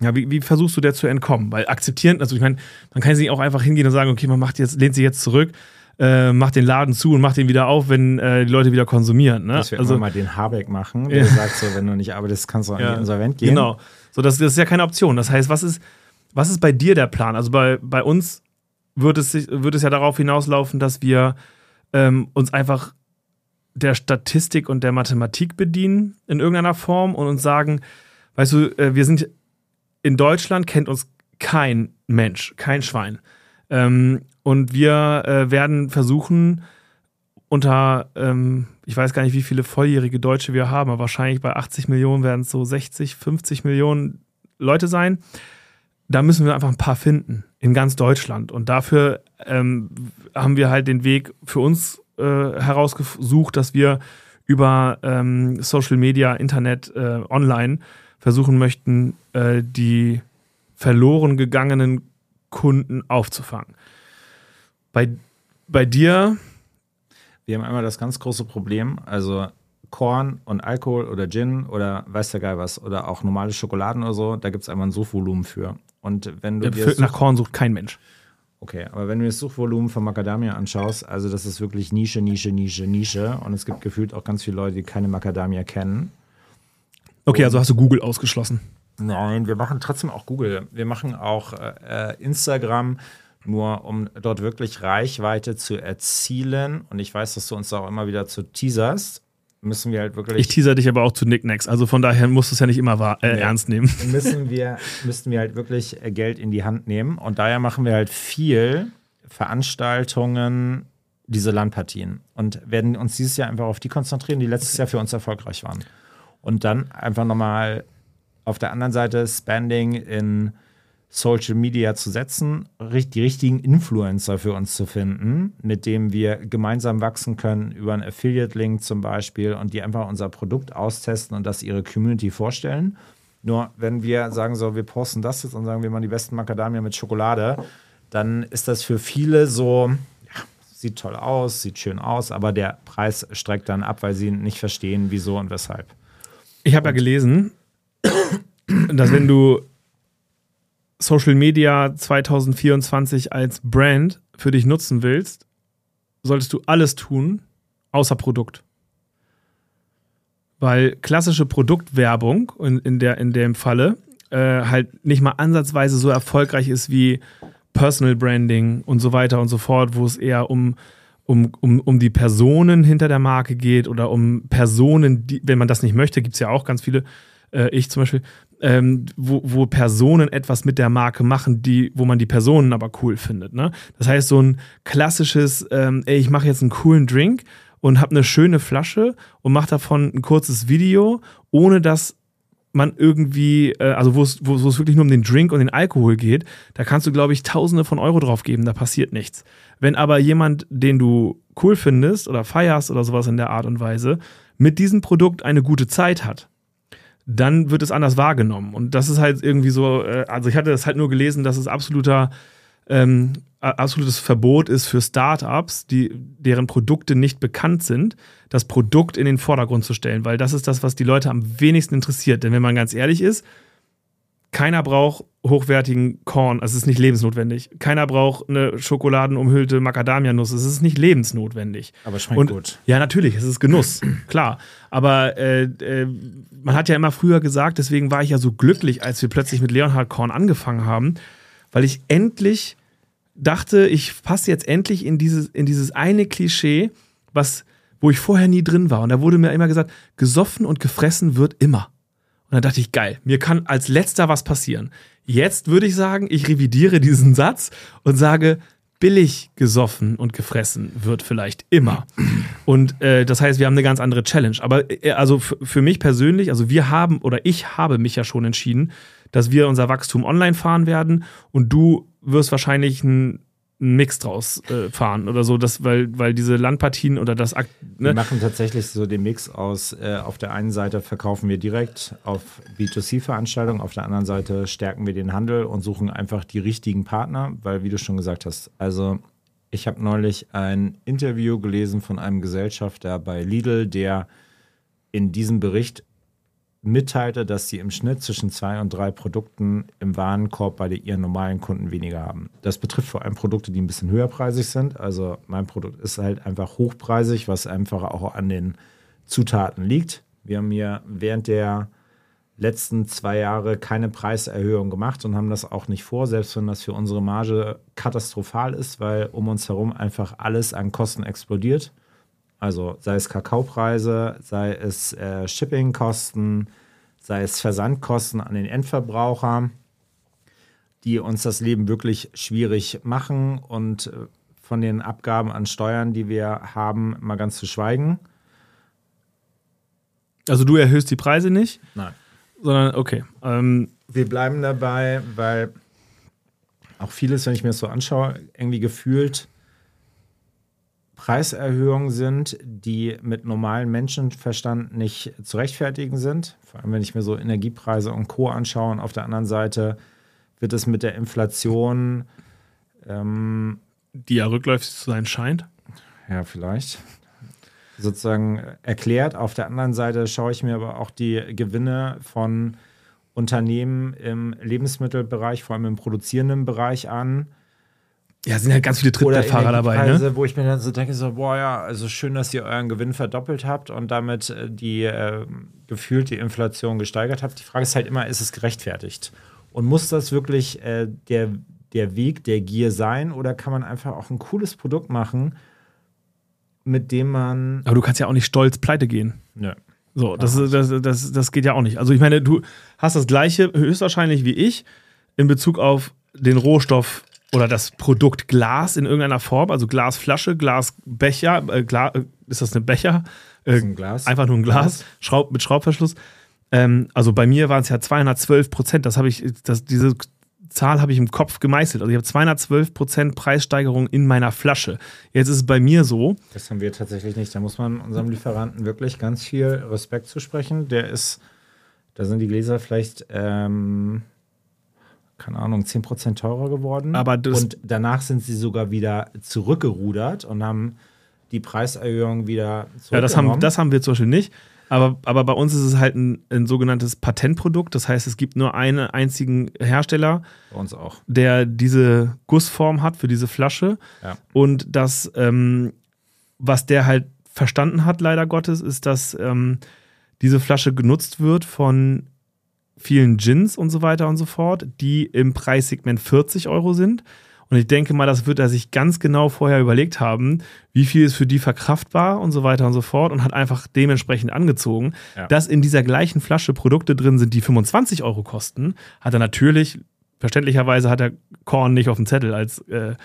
ja, wie, wie versuchst du der zu entkommen? Weil akzeptieren, also ich meine, man kann sich auch einfach hingehen und sagen, okay, man macht jetzt, lehnt sich jetzt zurück, äh, macht den Laden zu und macht den wieder auf, wenn äh, die Leute wieder konsumieren. Ne? Dass wir also mal den Habeck machen, der ja. sagt so, wenn du nicht arbeitest, kannst du an ja. die Insolvent gehen. Genau. So, das, das ist ja keine Option. Das heißt, was ist, was ist bei dir der Plan? Also bei, bei uns wird es, wird es ja darauf hinauslaufen, dass wir ähm, uns einfach der Statistik und der Mathematik bedienen in irgendeiner Form und uns sagen, weißt du, äh, wir sind in Deutschland, kennt uns kein Mensch, kein Schwein. Ähm, und wir äh, werden versuchen, unter, ähm, ich weiß gar nicht, wie viele volljährige Deutsche wir haben, aber wahrscheinlich bei 80 Millionen werden es so 60, 50 Millionen Leute sein. Da müssen wir einfach ein paar finden in ganz Deutschland. Und dafür ähm, haben wir halt den Weg für uns äh, herausgesucht, dass wir über ähm, Social Media, Internet, äh, online versuchen möchten, äh, die verloren gegangenen Kunden aufzufangen. Bei, bei dir wir haben einmal das ganz große Problem, also Korn und Alkohol oder Gin oder weiß der Geil was oder auch normale Schokoladen oder so, da gibt es einmal ein Suchvolumen für. Und wenn du dir nach Korn sucht kein Mensch. Okay, aber wenn du das Suchvolumen von Macadamia anschaust, also das ist wirklich Nische, Nische, Nische, Nische und es gibt gefühlt auch ganz viele Leute, die keine Macadamia kennen. Okay, also hast du Google ausgeschlossen. Nein, wir machen trotzdem auch Google. Wir machen auch äh, Instagram. Nur um dort wirklich Reichweite zu erzielen, und ich weiß, dass du uns auch immer wieder zu teaserst, müssen wir halt wirklich. Ich teaser dich aber auch zu Nicknacks, also von daher musst du es ja nicht immer wahr, äh, nee. ernst nehmen. Müssen wir, müssten wir halt wirklich äh, Geld in die Hand nehmen. Und daher machen wir halt viel Veranstaltungen, diese Landpartien. Und werden uns dieses Jahr einfach auf die konzentrieren, die letztes Jahr für uns erfolgreich waren. Und dann einfach nochmal auf der anderen Seite Spending in Social Media zu setzen, die richtigen Influencer für uns zu finden, mit dem wir gemeinsam wachsen können, über einen Affiliate-Link zum Beispiel und die einfach unser Produkt austesten und das ihre Community vorstellen. Nur wenn wir sagen so, wir posten das jetzt und sagen, wir machen die besten Macadamia mit Schokolade, dann ist das für viele so, ja, sieht toll aus, sieht schön aus, aber der Preis streckt dann ab, weil sie nicht verstehen, wieso und weshalb. Ich habe ja gelesen, dass wenn du Social Media 2024 als Brand für dich nutzen willst, solltest du alles tun, außer Produkt. Weil klassische Produktwerbung in, in, der, in dem Falle äh, halt nicht mal ansatzweise so erfolgreich ist wie Personal Branding und so weiter und so fort, wo es eher um, um, um, um die Personen hinter der Marke geht oder um Personen, die, wenn man das nicht möchte, gibt es ja auch ganz viele, äh, ich zum Beispiel, ähm, wo, wo Personen etwas mit der Marke machen, die, wo man die Personen aber cool findet. Ne? Das heißt, so ein klassisches, ähm, ey, ich mache jetzt einen coolen Drink und habe eine schöne Flasche und mache davon ein kurzes Video, ohne dass man irgendwie, äh, also wo es, wo es wirklich nur um den Drink und den Alkohol geht, da kannst du, glaube ich, Tausende von Euro drauf geben, da passiert nichts. Wenn aber jemand, den du cool findest oder feierst oder sowas in der Art und Weise, mit diesem Produkt eine gute Zeit hat, dann wird es anders wahrgenommen. Und das ist halt irgendwie so, äh, also ich hatte das halt nur gelesen, dass es absoluter, ähm, absolutes Verbot ist für Startups, die, deren Produkte nicht bekannt sind, das Produkt in den Vordergrund zu stellen, weil das ist das, was die Leute am wenigsten interessiert. Denn wenn man ganz ehrlich ist, keiner braucht hochwertigen Korn, also es ist nicht lebensnotwendig. Keiner braucht eine schokoladenumhüllte Macadamia-Nuss, es ist nicht lebensnotwendig. Aber schmeckt Und, gut. Ja, natürlich, es ist Genuss, klar. Aber äh, äh, man hat ja immer früher gesagt, deswegen war ich ja so glücklich, als wir plötzlich mit Leonhard Korn angefangen haben, weil ich endlich dachte, ich passe jetzt endlich in dieses, in dieses eine Klischee, was, wo ich vorher nie drin war. Und da wurde mir immer gesagt, gesoffen und gefressen wird immer. Und dann dachte ich, geil, mir kann als letzter was passieren. Jetzt würde ich sagen, ich revidiere diesen Satz und sage, billig gesoffen und gefressen wird vielleicht immer. Und äh, das heißt, wir haben eine ganz andere Challenge. Aber äh, also für mich persönlich, also wir haben oder ich habe mich ja schon entschieden, dass wir unser Wachstum online fahren werden und du wirst wahrscheinlich ein einen Mix draus äh, fahren oder so, dass, weil, weil diese Landpartien oder das ne? Wir machen tatsächlich so den Mix aus, äh, auf der einen Seite verkaufen wir direkt auf B2C-Veranstaltungen, auf der anderen Seite stärken wir den Handel und suchen einfach die richtigen Partner, weil wie du schon gesagt hast, also ich habe neulich ein Interview gelesen von einem Gesellschafter bei Lidl, der in diesem Bericht mitteilte, dass sie im Schnitt zwischen zwei und drei Produkten im Warenkorb bei ihren normalen Kunden weniger haben. Das betrifft vor allem Produkte, die ein bisschen höherpreisig sind. Also mein Produkt ist halt einfach hochpreisig, was einfach auch an den Zutaten liegt. Wir haben hier während der letzten zwei Jahre keine Preiserhöhung gemacht und haben das auch nicht vor, selbst wenn das für unsere Marge katastrophal ist, weil um uns herum einfach alles an Kosten explodiert. Also sei es Kakaopreise, sei es äh, Shippingkosten, sei es Versandkosten an den Endverbraucher, die uns das Leben wirklich schwierig machen und äh, von den Abgaben an Steuern, die wir haben, mal ganz zu schweigen. Also du erhöhst die Preise nicht? Nein. Sondern, okay. Ähm, wir bleiben dabei, weil auch vieles, wenn ich mir das so anschaue, irgendwie gefühlt Preiserhöhungen sind, die mit normalen Menschenverstand nicht zu rechtfertigen sind. Vor allem, wenn ich mir so Energiepreise und Co. anschaue. Und auf der anderen Seite wird es mit der Inflation. Ähm, die ja rückläufig zu sein scheint. Ja, vielleicht. Sozusagen erklärt. Auf der anderen Seite schaue ich mir aber auch die Gewinne von Unternehmen im Lebensmittelbereich, vor allem im produzierenden Bereich an. Ja, sind halt ganz viele Trittbrettfahrer dabei, ne? Wo ich mir dann so denke, so, boah, ja, also schön, dass ihr euren Gewinn verdoppelt habt und damit äh, die äh, gefühlt die Inflation gesteigert habt. Die Frage ist halt immer, ist es gerechtfertigt? Und muss das wirklich äh, der, der Weg der Gier sein oder kann man einfach auch ein cooles Produkt machen, mit dem man. Aber du kannst ja auch nicht stolz pleite gehen. Nö. So, das, das, das, das geht ja auch nicht. Also ich meine, du hast das gleiche höchstwahrscheinlich wie ich in Bezug auf den Rohstoff oder das Produkt Glas in irgendeiner Form, also Glasflasche, Glasbecher, äh, Gla äh, ist das eine Becher? Äh, ein Glas. Einfach nur ein Glas, Glas. Schraub, mit Schraubverschluss. Ähm, also bei mir waren es ja 212 Prozent. Das habe ich, das, diese Zahl habe ich im Kopf gemeißelt. Also ich habe 212 Prozent Preissteigerung in meiner Flasche. Jetzt ist es bei mir so. Das haben wir tatsächlich nicht. Da muss man unserem Lieferanten wirklich ganz viel Respekt zu sprechen. Der ist, da sind die Gläser vielleicht, ähm, keine Ahnung, 10 Prozent teurer geworden. Aber und danach sind sie sogar wieder zurückgerudert und haben die Preiserhöhung wieder Ja, das haben, das haben wir zum Beispiel nicht. Aber, aber bei uns ist es halt ein, ein, sogenanntes Patentprodukt. Das heißt, es gibt nur einen einzigen Hersteller, bei uns auch. der diese Gussform hat für diese Flasche. Ja. Und das, ähm, was der halt verstanden hat, leider Gottes, ist, dass ähm, diese Flasche genutzt wird von vielen Gins und so weiter und so fort, die im Preissegment 40 Euro sind. Und ich denke mal, das wird er sich ganz genau vorher überlegt haben, wie viel ist für die verkraftbar und so weiter und so fort und hat einfach dementsprechend angezogen. Ja. Dass in dieser gleichen Flasche Produkte drin sind, die 25 Euro kosten, hat er natürlich, verständlicherweise hat er Korn nicht auf dem Zettel als, äh,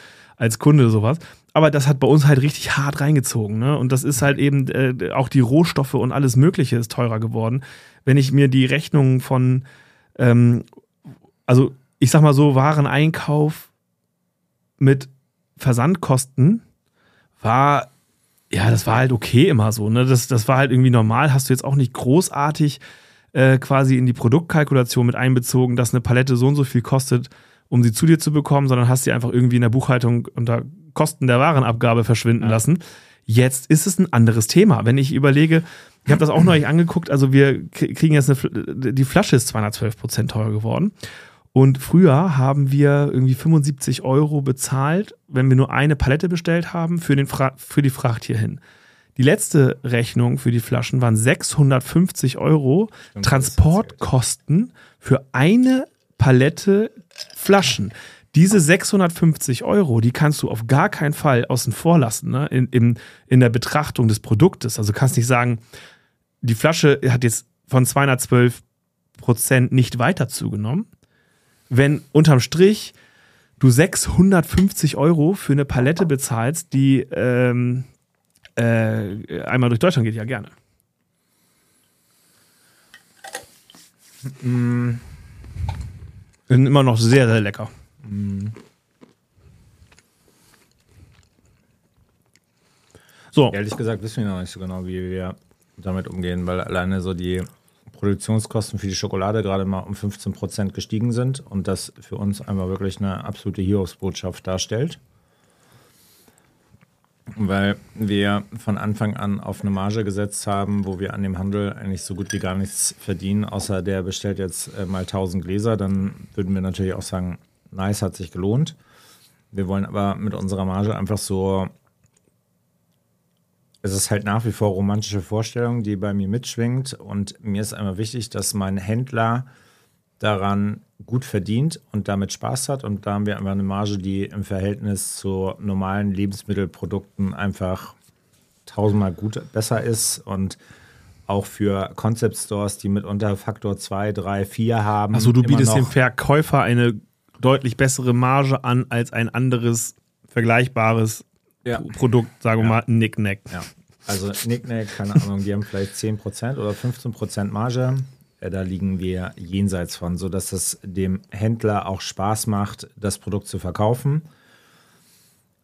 als Kunde sowas. Aber das hat bei uns halt richtig hart reingezogen. Ne? Und das ist halt eben äh, auch die Rohstoffe und alles Mögliche ist teurer geworden. Wenn ich mir die Rechnungen von, ähm, also ich sag mal so, Wareneinkauf mit Versandkosten war, ja, das war halt okay immer so. Ne? Das, das war halt irgendwie normal. Hast du jetzt auch nicht großartig äh, quasi in die Produktkalkulation mit einbezogen, dass eine Palette so und so viel kostet, um sie zu dir zu bekommen, sondern hast sie einfach irgendwie in der Buchhaltung unter Kosten der Warenabgabe verschwinden ja. lassen. Jetzt ist es ein anderes Thema. Wenn ich überlege, ich habe das auch neulich angeguckt, also wir kriegen jetzt eine, die Flasche ist 212 Prozent teurer geworden. Und früher haben wir irgendwie 75 Euro bezahlt, wenn wir nur eine Palette bestellt haben, für, den Fra für die Fracht hierhin. Die letzte Rechnung für die Flaschen waren 650 Euro Transportkosten für eine Palette Flaschen. Diese 650 Euro, die kannst du auf gar keinen Fall außen vor lassen, ne? in, in, in der Betrachtung des Produktes. Also kannst nicht sagen, die Flasche hat jetzt von 212 Prozent nicht weiter zugenommen, wenn unterm Strich du 650 Euro für eine Palette bezahlst, die ähm, äh, einmal durch Deutschland geht, ja gerne. Mm. Sind immer noch sehr, sehr lecker. Mm. So. Ehrlich gesagt wissen wir noch nicht so genau, wie wir damit umgehen, weil alleine so die Produktionskosten für die Schokolade gerade mal um 15 Prozent gestiegen sind und das für uns einmal wirklich eine absolute Hiobsbotschaft darstellt. Weil wir von Anfang an auf eine Marge gesetzt haben, wo wir an dem Handel eigentlich so gut wie gar nichts verdienen, außer der bestellt jetzt äh, mal 1000 Gläser, dann würden wir natürlich auch sagen, nice, hat sich gelohnt. Wir wollen aber mit unserer Marge einfach so es ist halt nach wie vor romantische Vorstellung, die bei mir mitschwingt. Und mir ist einmal wichtig, dass mein Händler daran gut verdient und damit Spaß hat. Und da haben wir einfach eine Marge, die im Verhältnis zu normalen Lebensmittelprodukten einfach tausendmal gut besser ist. Und auch für Concept Stores, die mitunter Faktor 2, 3, 4 haben. Also du bietest dem Verkäufer eine deutlich bessere Marge an als ein anderes vergleichbares ja. Produkt, sagen wir ja. mal, Nicknack. Ja. Also Nicknack, keine Ahnung, die haben vielleicht 10% oder 15% Marge. Ja, da liegen wir jenseits von, sodass es dem Händler auch Spaß macht, das Produkt zu verkaufen.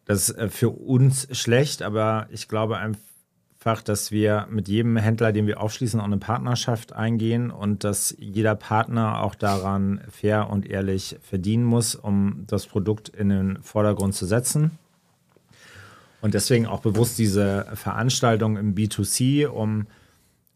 Das ist äh, für uns schlecht, aber ich glaube einfach, dass wir mit jedem Händler, den wir aufschließen, auch eine Partnerschaft eingehen und dass jeder Partner auch daran fair und ehrlich verdienen muss, um das Produkt in den Vordergrund zu setzen. Und deswegen auch bewusst diese Veranstaltung im B2C, um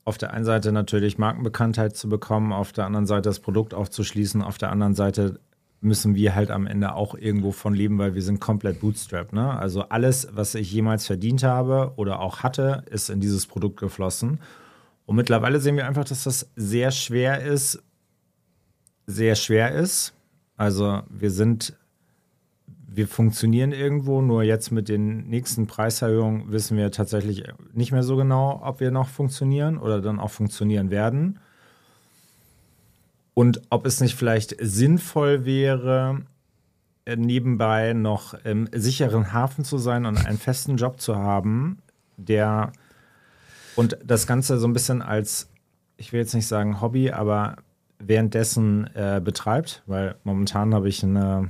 auf der einen Seite natürlich Markenbekanntheit zu bekommen, auf der anderen Seite das Produkt aufzuschließen, auf der anderen Seite müssen wir halt am Ende auch irgendwo von leben, weil wir sind komplett bootstrapped. Ne? Also alles, was ich jemals verdient habe oder auch hatte, ist in dieses Produkt geflossen. Und mittlerweile sehen wir einfach, dass das sehr schwer ist, sehr schwer ist. Also wir sind wir funktionieren irgendwo, nur jetzt mit den nächsten Preiserhöhungen wissen wir tatsächlich nicht mehr so genau, ob wir noch funktionieren oder dann auch funktionieren werden. Und ob es nicht vielleicht sinnvoll wäre, äh, nebenbei noch im sicheren Hafen zu sein und einen festen Job zu haben, der und das Ganze so ein bisschen als, ich will jetzt nicht sagen Hobby, aber währenddessen äh, betreibt, weil momentan habe ich eine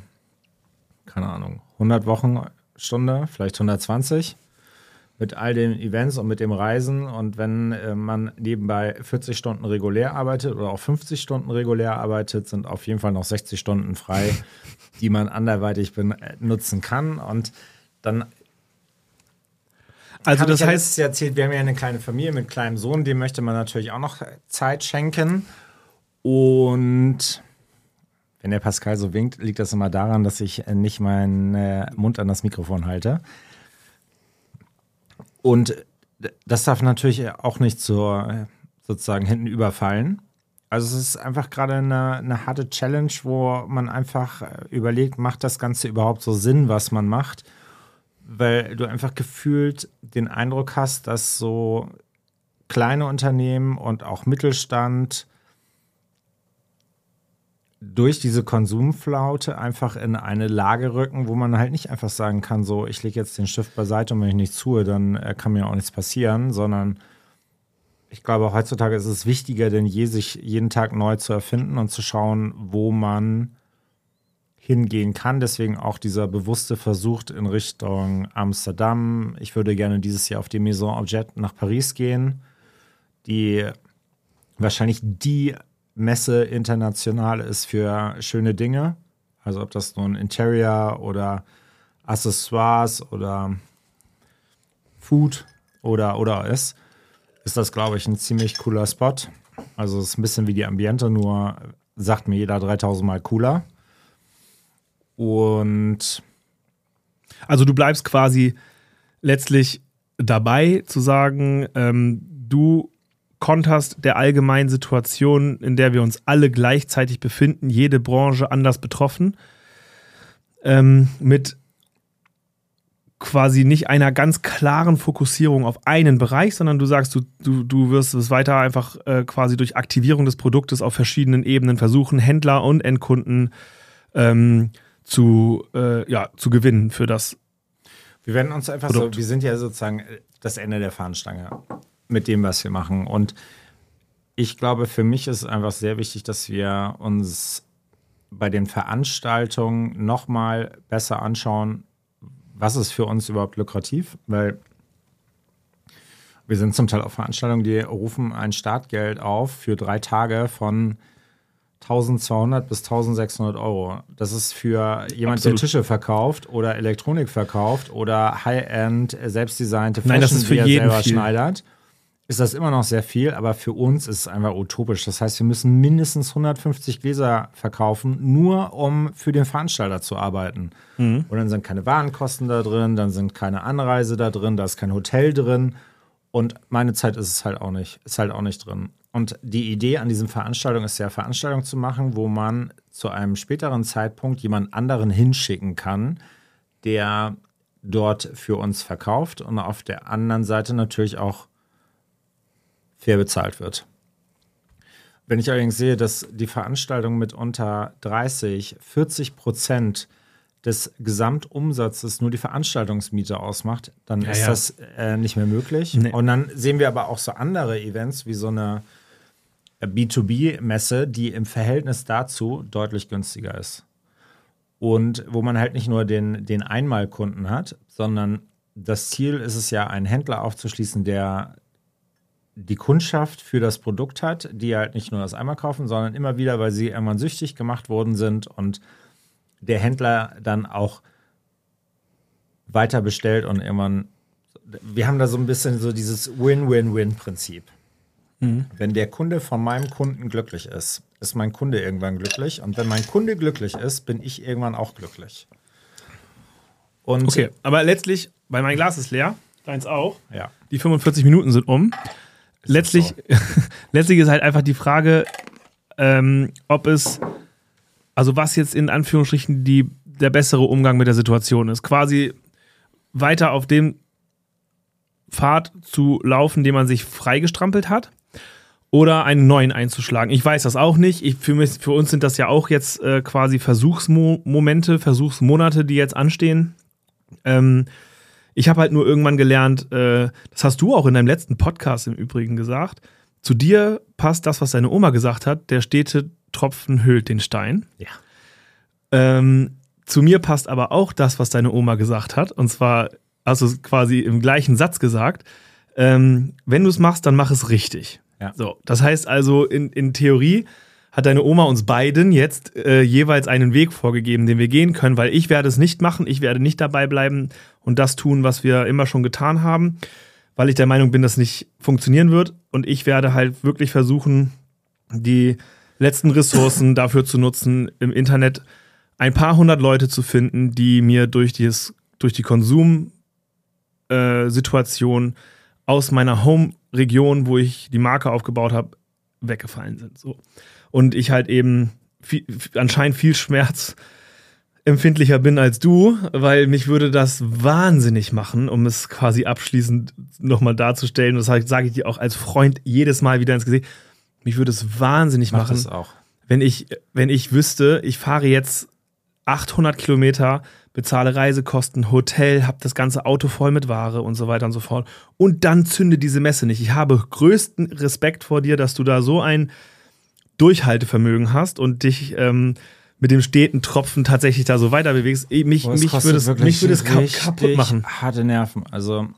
keine Ahnung, 100 Wochenstunde, vielleicht 120 mit all den Events und mit dem Reisen. Und wenn äh, man nebenbei 40 Stunden regulär arbeitet oder auch 50 Stunden regulär arbeitet, sind auf jeden Fall noch 60 Stunden frei, die man anderweitig benutzen kann. Und dann. Also, das heißt. Ja erzählt, wir haben ja eine kleine Familie mit kleinem Sohn, dem möchte man natürlich auch noch Zeit schenken. Und wenn der Pascal so winkt, liegt das immer daran, dass ich nicht meinen äh, Mund an das Mikrofon halte. Und das darf natürlich auch nicht so sozusagen hinten überfallen. Also es ist einfach gerade eine, eine harte Challenge, wo man einfach äh, überlegt, macht das Ganze überhaupt so Sinn, was man macht? Weil du einfach gefühlt den Eindruck hast, dass so kleine Unternehmen und auch Mittelstand durch diese Konsumflaute einfach in eine Lage rücken, wo man halt nicht einfach sagen kann, so, ich lege jetzt den Stift beiseite und wenn ich nichts tue, dann äh, kann mir auch nichts passieren, sondern ich glaube, heutzutage ist es wichtiger denn je, sich jeden Tag neu zu erfinden und zu schauen, wo man hingehen kann. Deswegen auch dieser bewusste Versuch in Richtung Amsterdam. Ich würde gerne dieses Jahr auf die Maison Objet nach Paris gehen, die wahrscheinlich die Messe international ist für schöne Dinge. Also ob das nun Interior oder Accessoires oder Food oder oder ist, ist das, glaube ich, ein ziemlich cooler Spot. Also es ist ein bisschen wie die Ambiente, nur sagt mir jeder 3000 Mal cooler. Und also du bleibst quasi letztlich dabei zu sagen, ähm, du Kontrast der allgemeinen Situation, in der wir uns alle gleichzeitig befinden, jede Branche anders betroffen, ähm, mit quasi nicht einer ganz klaren Fokussierung auf einen Bereich, sondern du sagst, du, du, du wirst es weiter einfach äh, quasi durch Aktivierung des Produktes auf verschiedenen Ebenen versuchen, Händler und Endkunden ähm, zu, äh, ja, zu gewinnen für das. Wir werden uns einfach Produkt. so, wir sind ja sozusagen das Ende der Fahnenstange mit dem, was wir machen. Und ich glaube, für mich ist einfach sehr wichtig, dass wir uns bei den Veranstaltungen nochmal besser anschauen, was ist für uns überhaupt lukrativ, weil wir sind zum Teil auf Veranstaltungen, die rufen ein Startgeld auf für drei Tage von 1200 bis 1600 Euro. Das ist für jemand, Absolut. der Tische verkauft oder Elektronik verkauft oder High-End selbstdesignte Fashion, Nein, das ist für die jeden selber viel. schneidert ist das immer noch sehr viel, aber für uns ist es einfach utopisch. Das heißt, wir müssen mindestens 150 Gläser verkaufen, nur um für den Veranstalter zu arbeiten. Mhm. Und dann sind keine Warenkosten da drin, dann sind keine Anreise da drin, da ist kein Hotel drin. Und meine Zeit ist es halt auch nicht, ist halt auch nicht drin. Und die Idee an diesen Veranstaltungen ist ja, Veranstaltungen zu machen, wo man zu einem späteren Zeitpunkt jemand anderen hinschicken kann, der dort für uns verkauft und auf der anderen Seite natürlich auch fair bezahlt wird. Wenn ich allerdings sehe, dass die Veranstaltung mit unter 30, 40 Prozent des Gesamtumsatzes nur die Veranstaltungsmiete ausmacht, dann Ja, ist ja. das äh, nicht mehr möglich. Nee. Und dann sehen wir aber auch so andere Events wie so eine B2B-Messe, die im Verhältnis dazu deutlich günstiger ist. Und wo man halt nicht nur den, den Einmalkunden hat, sondern das Ziel ist es ja, einen Händler aufzuschließen, der die Kundschaft für das Produkt hat, die halt nicht nur das einmal kaufen, sondern immer wieder, weil sie irgendwann süchtig gemacht worden sind und der Händler dann auch weiter bestellt und irgendwann. Wir haben da so ein bisschen so dieses Win-Win-Win-Prinzip. Wenn der Kunde von meinem Kunden glücklich ist, ist mein Kunde irgendwann glücklich. Und wenn mein Kunde glücklich ist, bin ich irgendwann auch glücklich. Und Okay, aber letztlich, weil mein Glas ist leer, deins auch. ja, Die 45 Minuten sind um. Letztlich, letztlich ist halt einfach die Frage, ähm, ob es, also was jetzt in Anführungsstrichen die, der bessere Umgang mit der Situation ist. Quasi weiter auf dem Pfad zu laufen, den man sich freigestrampelt hat, oder einen neuen einzuschlagen. Ich weiß das auch nicht. Ich, für, mich, für uns sind das ja auch jetzt äh, quasi Versuchsmomente, Versuchsmonate, die jetzt anstehen. Ähm, ich habe halt nur irgendwann gelernt, äh, das hast du auch in deinem letzten Podcast im Übrigen gesagt, zu dir passt das, was deine Oma gesagt hat, der stete Tropfen hüllt den Stein. Ja. Ähm, zu mir passt aber auch das, was deine Oma gesagt hat. Und zwar, also quasi im gleichen Satz gesagt, ähm, wenn du es machst, dann mach es richtig. Ja. So, das heißt also, in, in Theorie hat deine Oma uns beiden jetzt äh, jeweils einen Weg vorgegeben, den wir gehen können, weil ich werde es nicht machen, ich werde nicht dabei bleiben und das tun, was wir immer schon getan haben, weil ich der Meinung bin, dass nicht funktionieren wird und ich werde halt wirklich versuchen, die letzten Ressourcen dafür zu nutzen, im Internet ein paar hundert Leute zu finden, die mir durch, dieses, durch die Konsumsituation äh, aus meiner Home-Region, wo ich die Marke aufgebaut habe, weggefallen sind. So. Und ich halt eben viel, anscheinend viel Schmerz empfindlicher bin als du, weil mich würde das wahnsinnig machen, um es quasi abschließend nochmal darzustellen. Und das sage ich dir auch als Freund jedes Mal wieder ins Gesicht. Mich würde es wahnsinnig Mach machen, wenn ich, wenn ich wüsste, ich fahre jetzt 800 Kilometer, bezahle Reisekosten, Hotel, habe das ganze Auto voll mit Ware und so weiter und so fort. Und dann zünde diese Messe nicht. Ich habe größten Respekt vor dir, dass du da so ein Durchhaltevermögen hast und dich ähm, mit dem steten Tropfen tatsächlich da so weiter bewegst. Mich, Boah, mich würde es, mich würde es kaputt machen. Harte Nerven. Also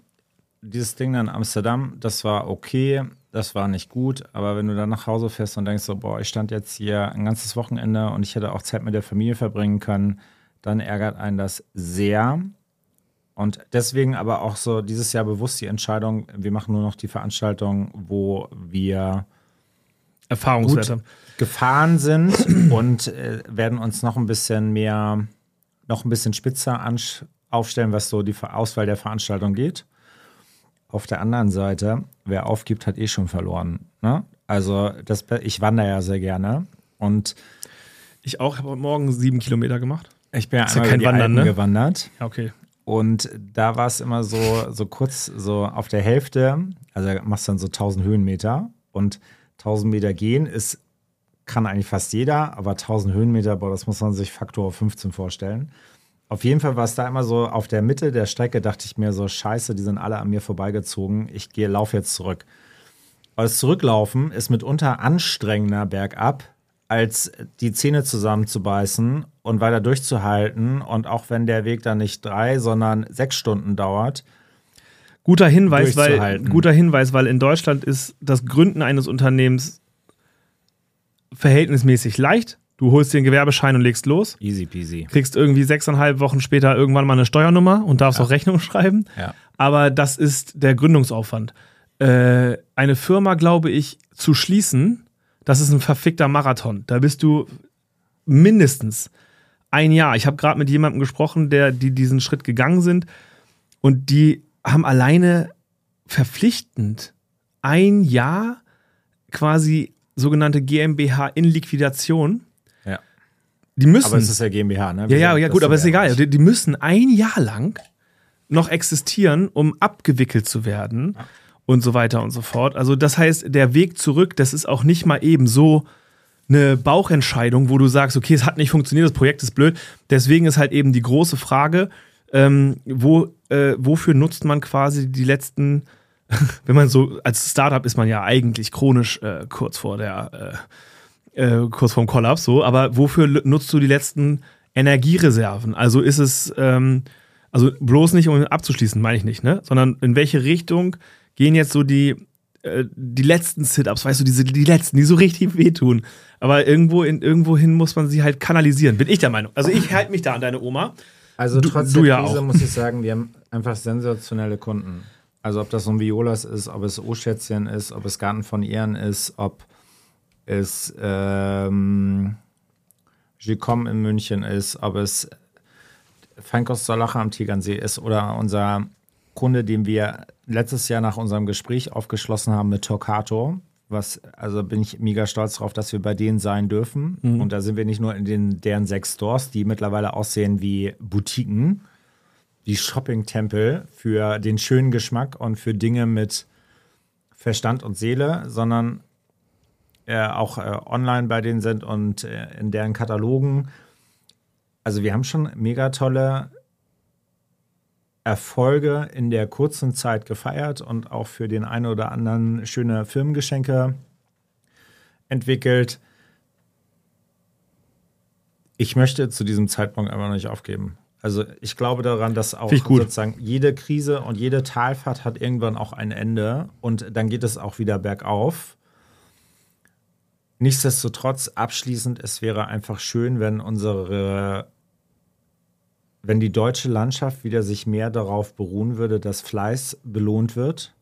dieses Ding dann in Amsterdam, das war okay, das war nicht gut, aber wenn du dann nach Hause fährst und denkst so, boah, ich stand jetzt hier ein ganzes Wochenende und ich hätte auch Zeit mit der Familie verbringen können, dann ärgert einen das sehr. Und deswegen aber auch so dieses Jahr bewusst die Entscheidung, wir machen nur noch die Veranstaltung, wo wir Erfahrungswerte. Gefahren sind und äh, werden uns noch ein bisschen mehr, noch ein bisschen spitzer aufstellen, was so die Auswahl der Veranstaltung geht. Auf der anderen Seite, wer aufgibt, hat eh schon verloren. Ne? Also das, ich wandere ja sehr gerne und Ich auch, habe heute Morgen sieben Kilometer gemacht. ich bin ja Ist ja einmal kein Wandern, ne? gewandert. Ja, okay. Und da war es immer so, so kurz, so auf der Hälfte, also machst dann so 1000 Höhenmeter und 1000 Meter gehen ist, kann eigentlich fast jeder, aber 1000 Höhenmeter, boah, das muss man sich Faktor 15 vorstellen. Auf jeden Fall war es da immer so auf der Mitte der Strecke, dachte ich mir so, scheiße, die sind alle an mir vorbeigezogen, ich gehe, laufe jetzt zurück. Aber das Zurücklaufen ist mitunter anstrengender bergab, als die Zähne zusammenzubeißen und weiter durchzuhalten. Und auch wenn der Weg dann nicht drei, sondern sechs Stunden dauert, Guter Hinweis, weil, guter Hinweis, weil in Deutschland ist das Gründen eines Unternehmens verhältnismäßig leicht. Du holst dir einen Gewerbeschein und legst los, easy peasy. kriegst irgendwie sechseinhalb Wochen später irgendwann mal eine Steuernummer und darfst auch Rechnung schreiben. Ja. Aber das ist der Gründungsaufwand. Äh, eine Firma, glaube ich, zu schließen, das ist ein verfickter Marathon. Da bist du mindestens ein Jahr. Ich habe gerade mit jemandem gesprochen, der die diesen Schritt gegangen sind und die haben alleine verpflichtend ein Jahr quasi sogenannte GmbH in Liquidation. Ja. Die müssen. Aber es ist ja GmbH, ne? ja, Wir ja, ja, das gut, aber ist egal. Die, die müssen ein Jahr lang noch existieren, um abgewickelt zu werden und so weiter und so fort. Also, das heißt, der Weg zurück, das ist auch nicht mal eben so eine Bauchentscheidung, wo du sagst, okay, es hat nicht funktioniert, das Projekt ist blöd. Deswegen ist halt eben die große Frage, ähm, wo, äh, wofür nutzt man quasi die letzten, wenn man so, als Startup ist man ja eigentlich chronisch äh, kurz vor der, äh, äh, kurz vorm Kollaps, so, aber wofür nutzt du die letzten Energiereserven? Also ist es, ähm, also bloß nicht, um abzuschließen, meine ich nicht, ne? Sondern in welche Richtung gehen jetzt so die, äh, die letzten Sit-Ups, weißt du, diese, die letzten, die so richtig wehtun. Aber irgendwo, in, irgendwo hin muss man sie halt kanalisieren, bin ich der Meinung. Also ich halte mich da an deine Oma. Also Du- trotz du der ja Krise auch. muss ich sagen, wir haben einfach sensationelle Kunden. Also ob das so ein Violas ist, ob es O-Schätzchen ist, ob es Garten von Ehren ist, ob es ähm, Gicom in München ist, ob es Feinkost Salacha am Tegernsee ist oder unser Kunde, den wir letztes Jahr nach unserem Gespräch aufgeschlossen haben mit Torcato. Was, also bin ich mega stolz darauf, dass wir bei denen sein dürfen. Und da sind wir nicht nur in den, deren sechs Stores, die mittlerweile aussehen wie Boutiquen, wie Shopping-Tempel für den schönen Geschmack und für Dinge mit Verstand und Seele, sondern äh, auch äh, online bei denen sind und äh, in deren Katalogen. Also wir haben schon mega tolle Erfolge in der kurzen Zeit gefeiert und auch für den einen oder anderen schöne Firmengeschenke entwickelt. Ich möchte zu diesem Zeitpunkt einfach noch nicht aufgeben. Also ich glaube daran, dass auch sozusagen jede Krise und jede Talfahrt hat irgendwann auch ein Ende und dann geht es auch wieder bergauf. Nichtsdestotrotz abschließend, es wäre einfach schön, wenn unsere, wenn die deutsche Landschaft wieder sich mehr darauf beruhen würde, dass Fleiß belohnt wird,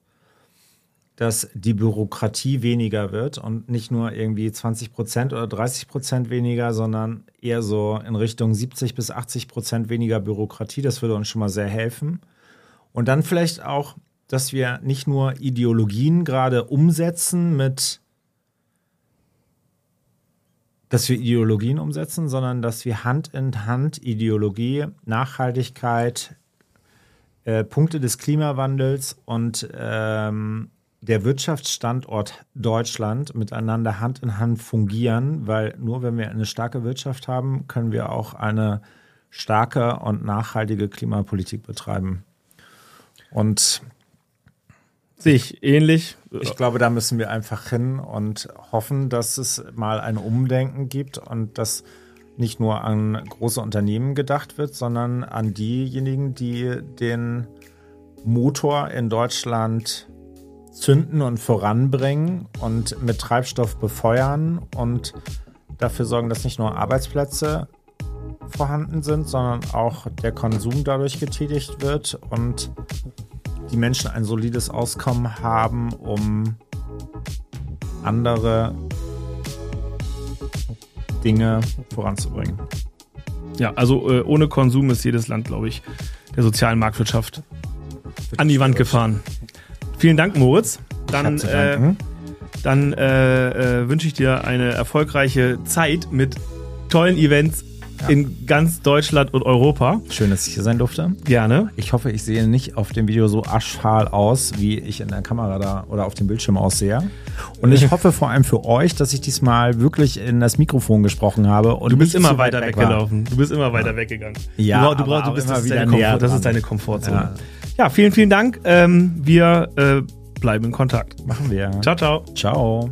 dass die Bürokratie weniger wird und nicht nur irgendwie 20 Prozent oder 30 Prozent weniger, sondern eher so in Richtung 70 bis 80 Prozent weniger Bürokratie. Das würde uns schon mal sehr helfen. Und dann vielleicht auch, dass wir nicht nur Ideologien gerade umsetzen mit dass wir Ideologien umsetzen, sondern dass wir Hand in Hand Ideologie, Nachhaltigkeit, äh, Punkte des Klimawandels und ähm, der Wirtschaftsstandort Deutschland miteinander Hand in Hand fungieren, weil nur wenn wir eine starke Wirtschaft haben, können wir auch eine starke und nachhaltige Klimapolitik betreiben. Und Sehe ich ähnlich. ich glaube, da müssen wir einfach hin und hoffen, dass es mal ein Umdenken gibt und dass nicht nur an große Unternehmen gedacht wird, sondern an diejenigen, die den Motor in Deutschland zünden und voranbringen und mit Treibstoff befeuern und dafür sorgen, dass nicht nur Arbeitsplätze vorhanden sind, sondern auch der Konsum dadurch getätigt wird und die Menschen ein solides Auskommen haben, um andere Dinge voranzubringen. Ja, also äh, ohne Konsum ist jedes Land, glaube ich, der sozialen Marktwirtschaft an die Wand gefahren. Vielen Dank, Moritz. Dann, äh, danken. dann äh, äh, wünsche ich dir eine erfolgreiche Zeit mit tollen Events in ganz Deutschland und Europa. Schön, dass ich hier sein durfte. Gerne. Ich hoffe, ich sehe nicht auf dem Video so aschfahl aus, wie ich in der Kamera da oder auf dem Bildschirm aussehe. Und ich hoffe vor allem für euch, dass ich diesmal wirklich in das Mikrofon gesprochen habe. Und Du bist immer weit weiter weg weggelaufen. Du bist immer weiter weggegangen. Ja, du, brauchst, du bist immer wieder deine, näher das ist deine Komfortzone. Ja. Ja. vielen, vielen Dank. Ähm, wir äh, bleiben in Kontakt. Machen wir. Ciao, ciao. Ciao.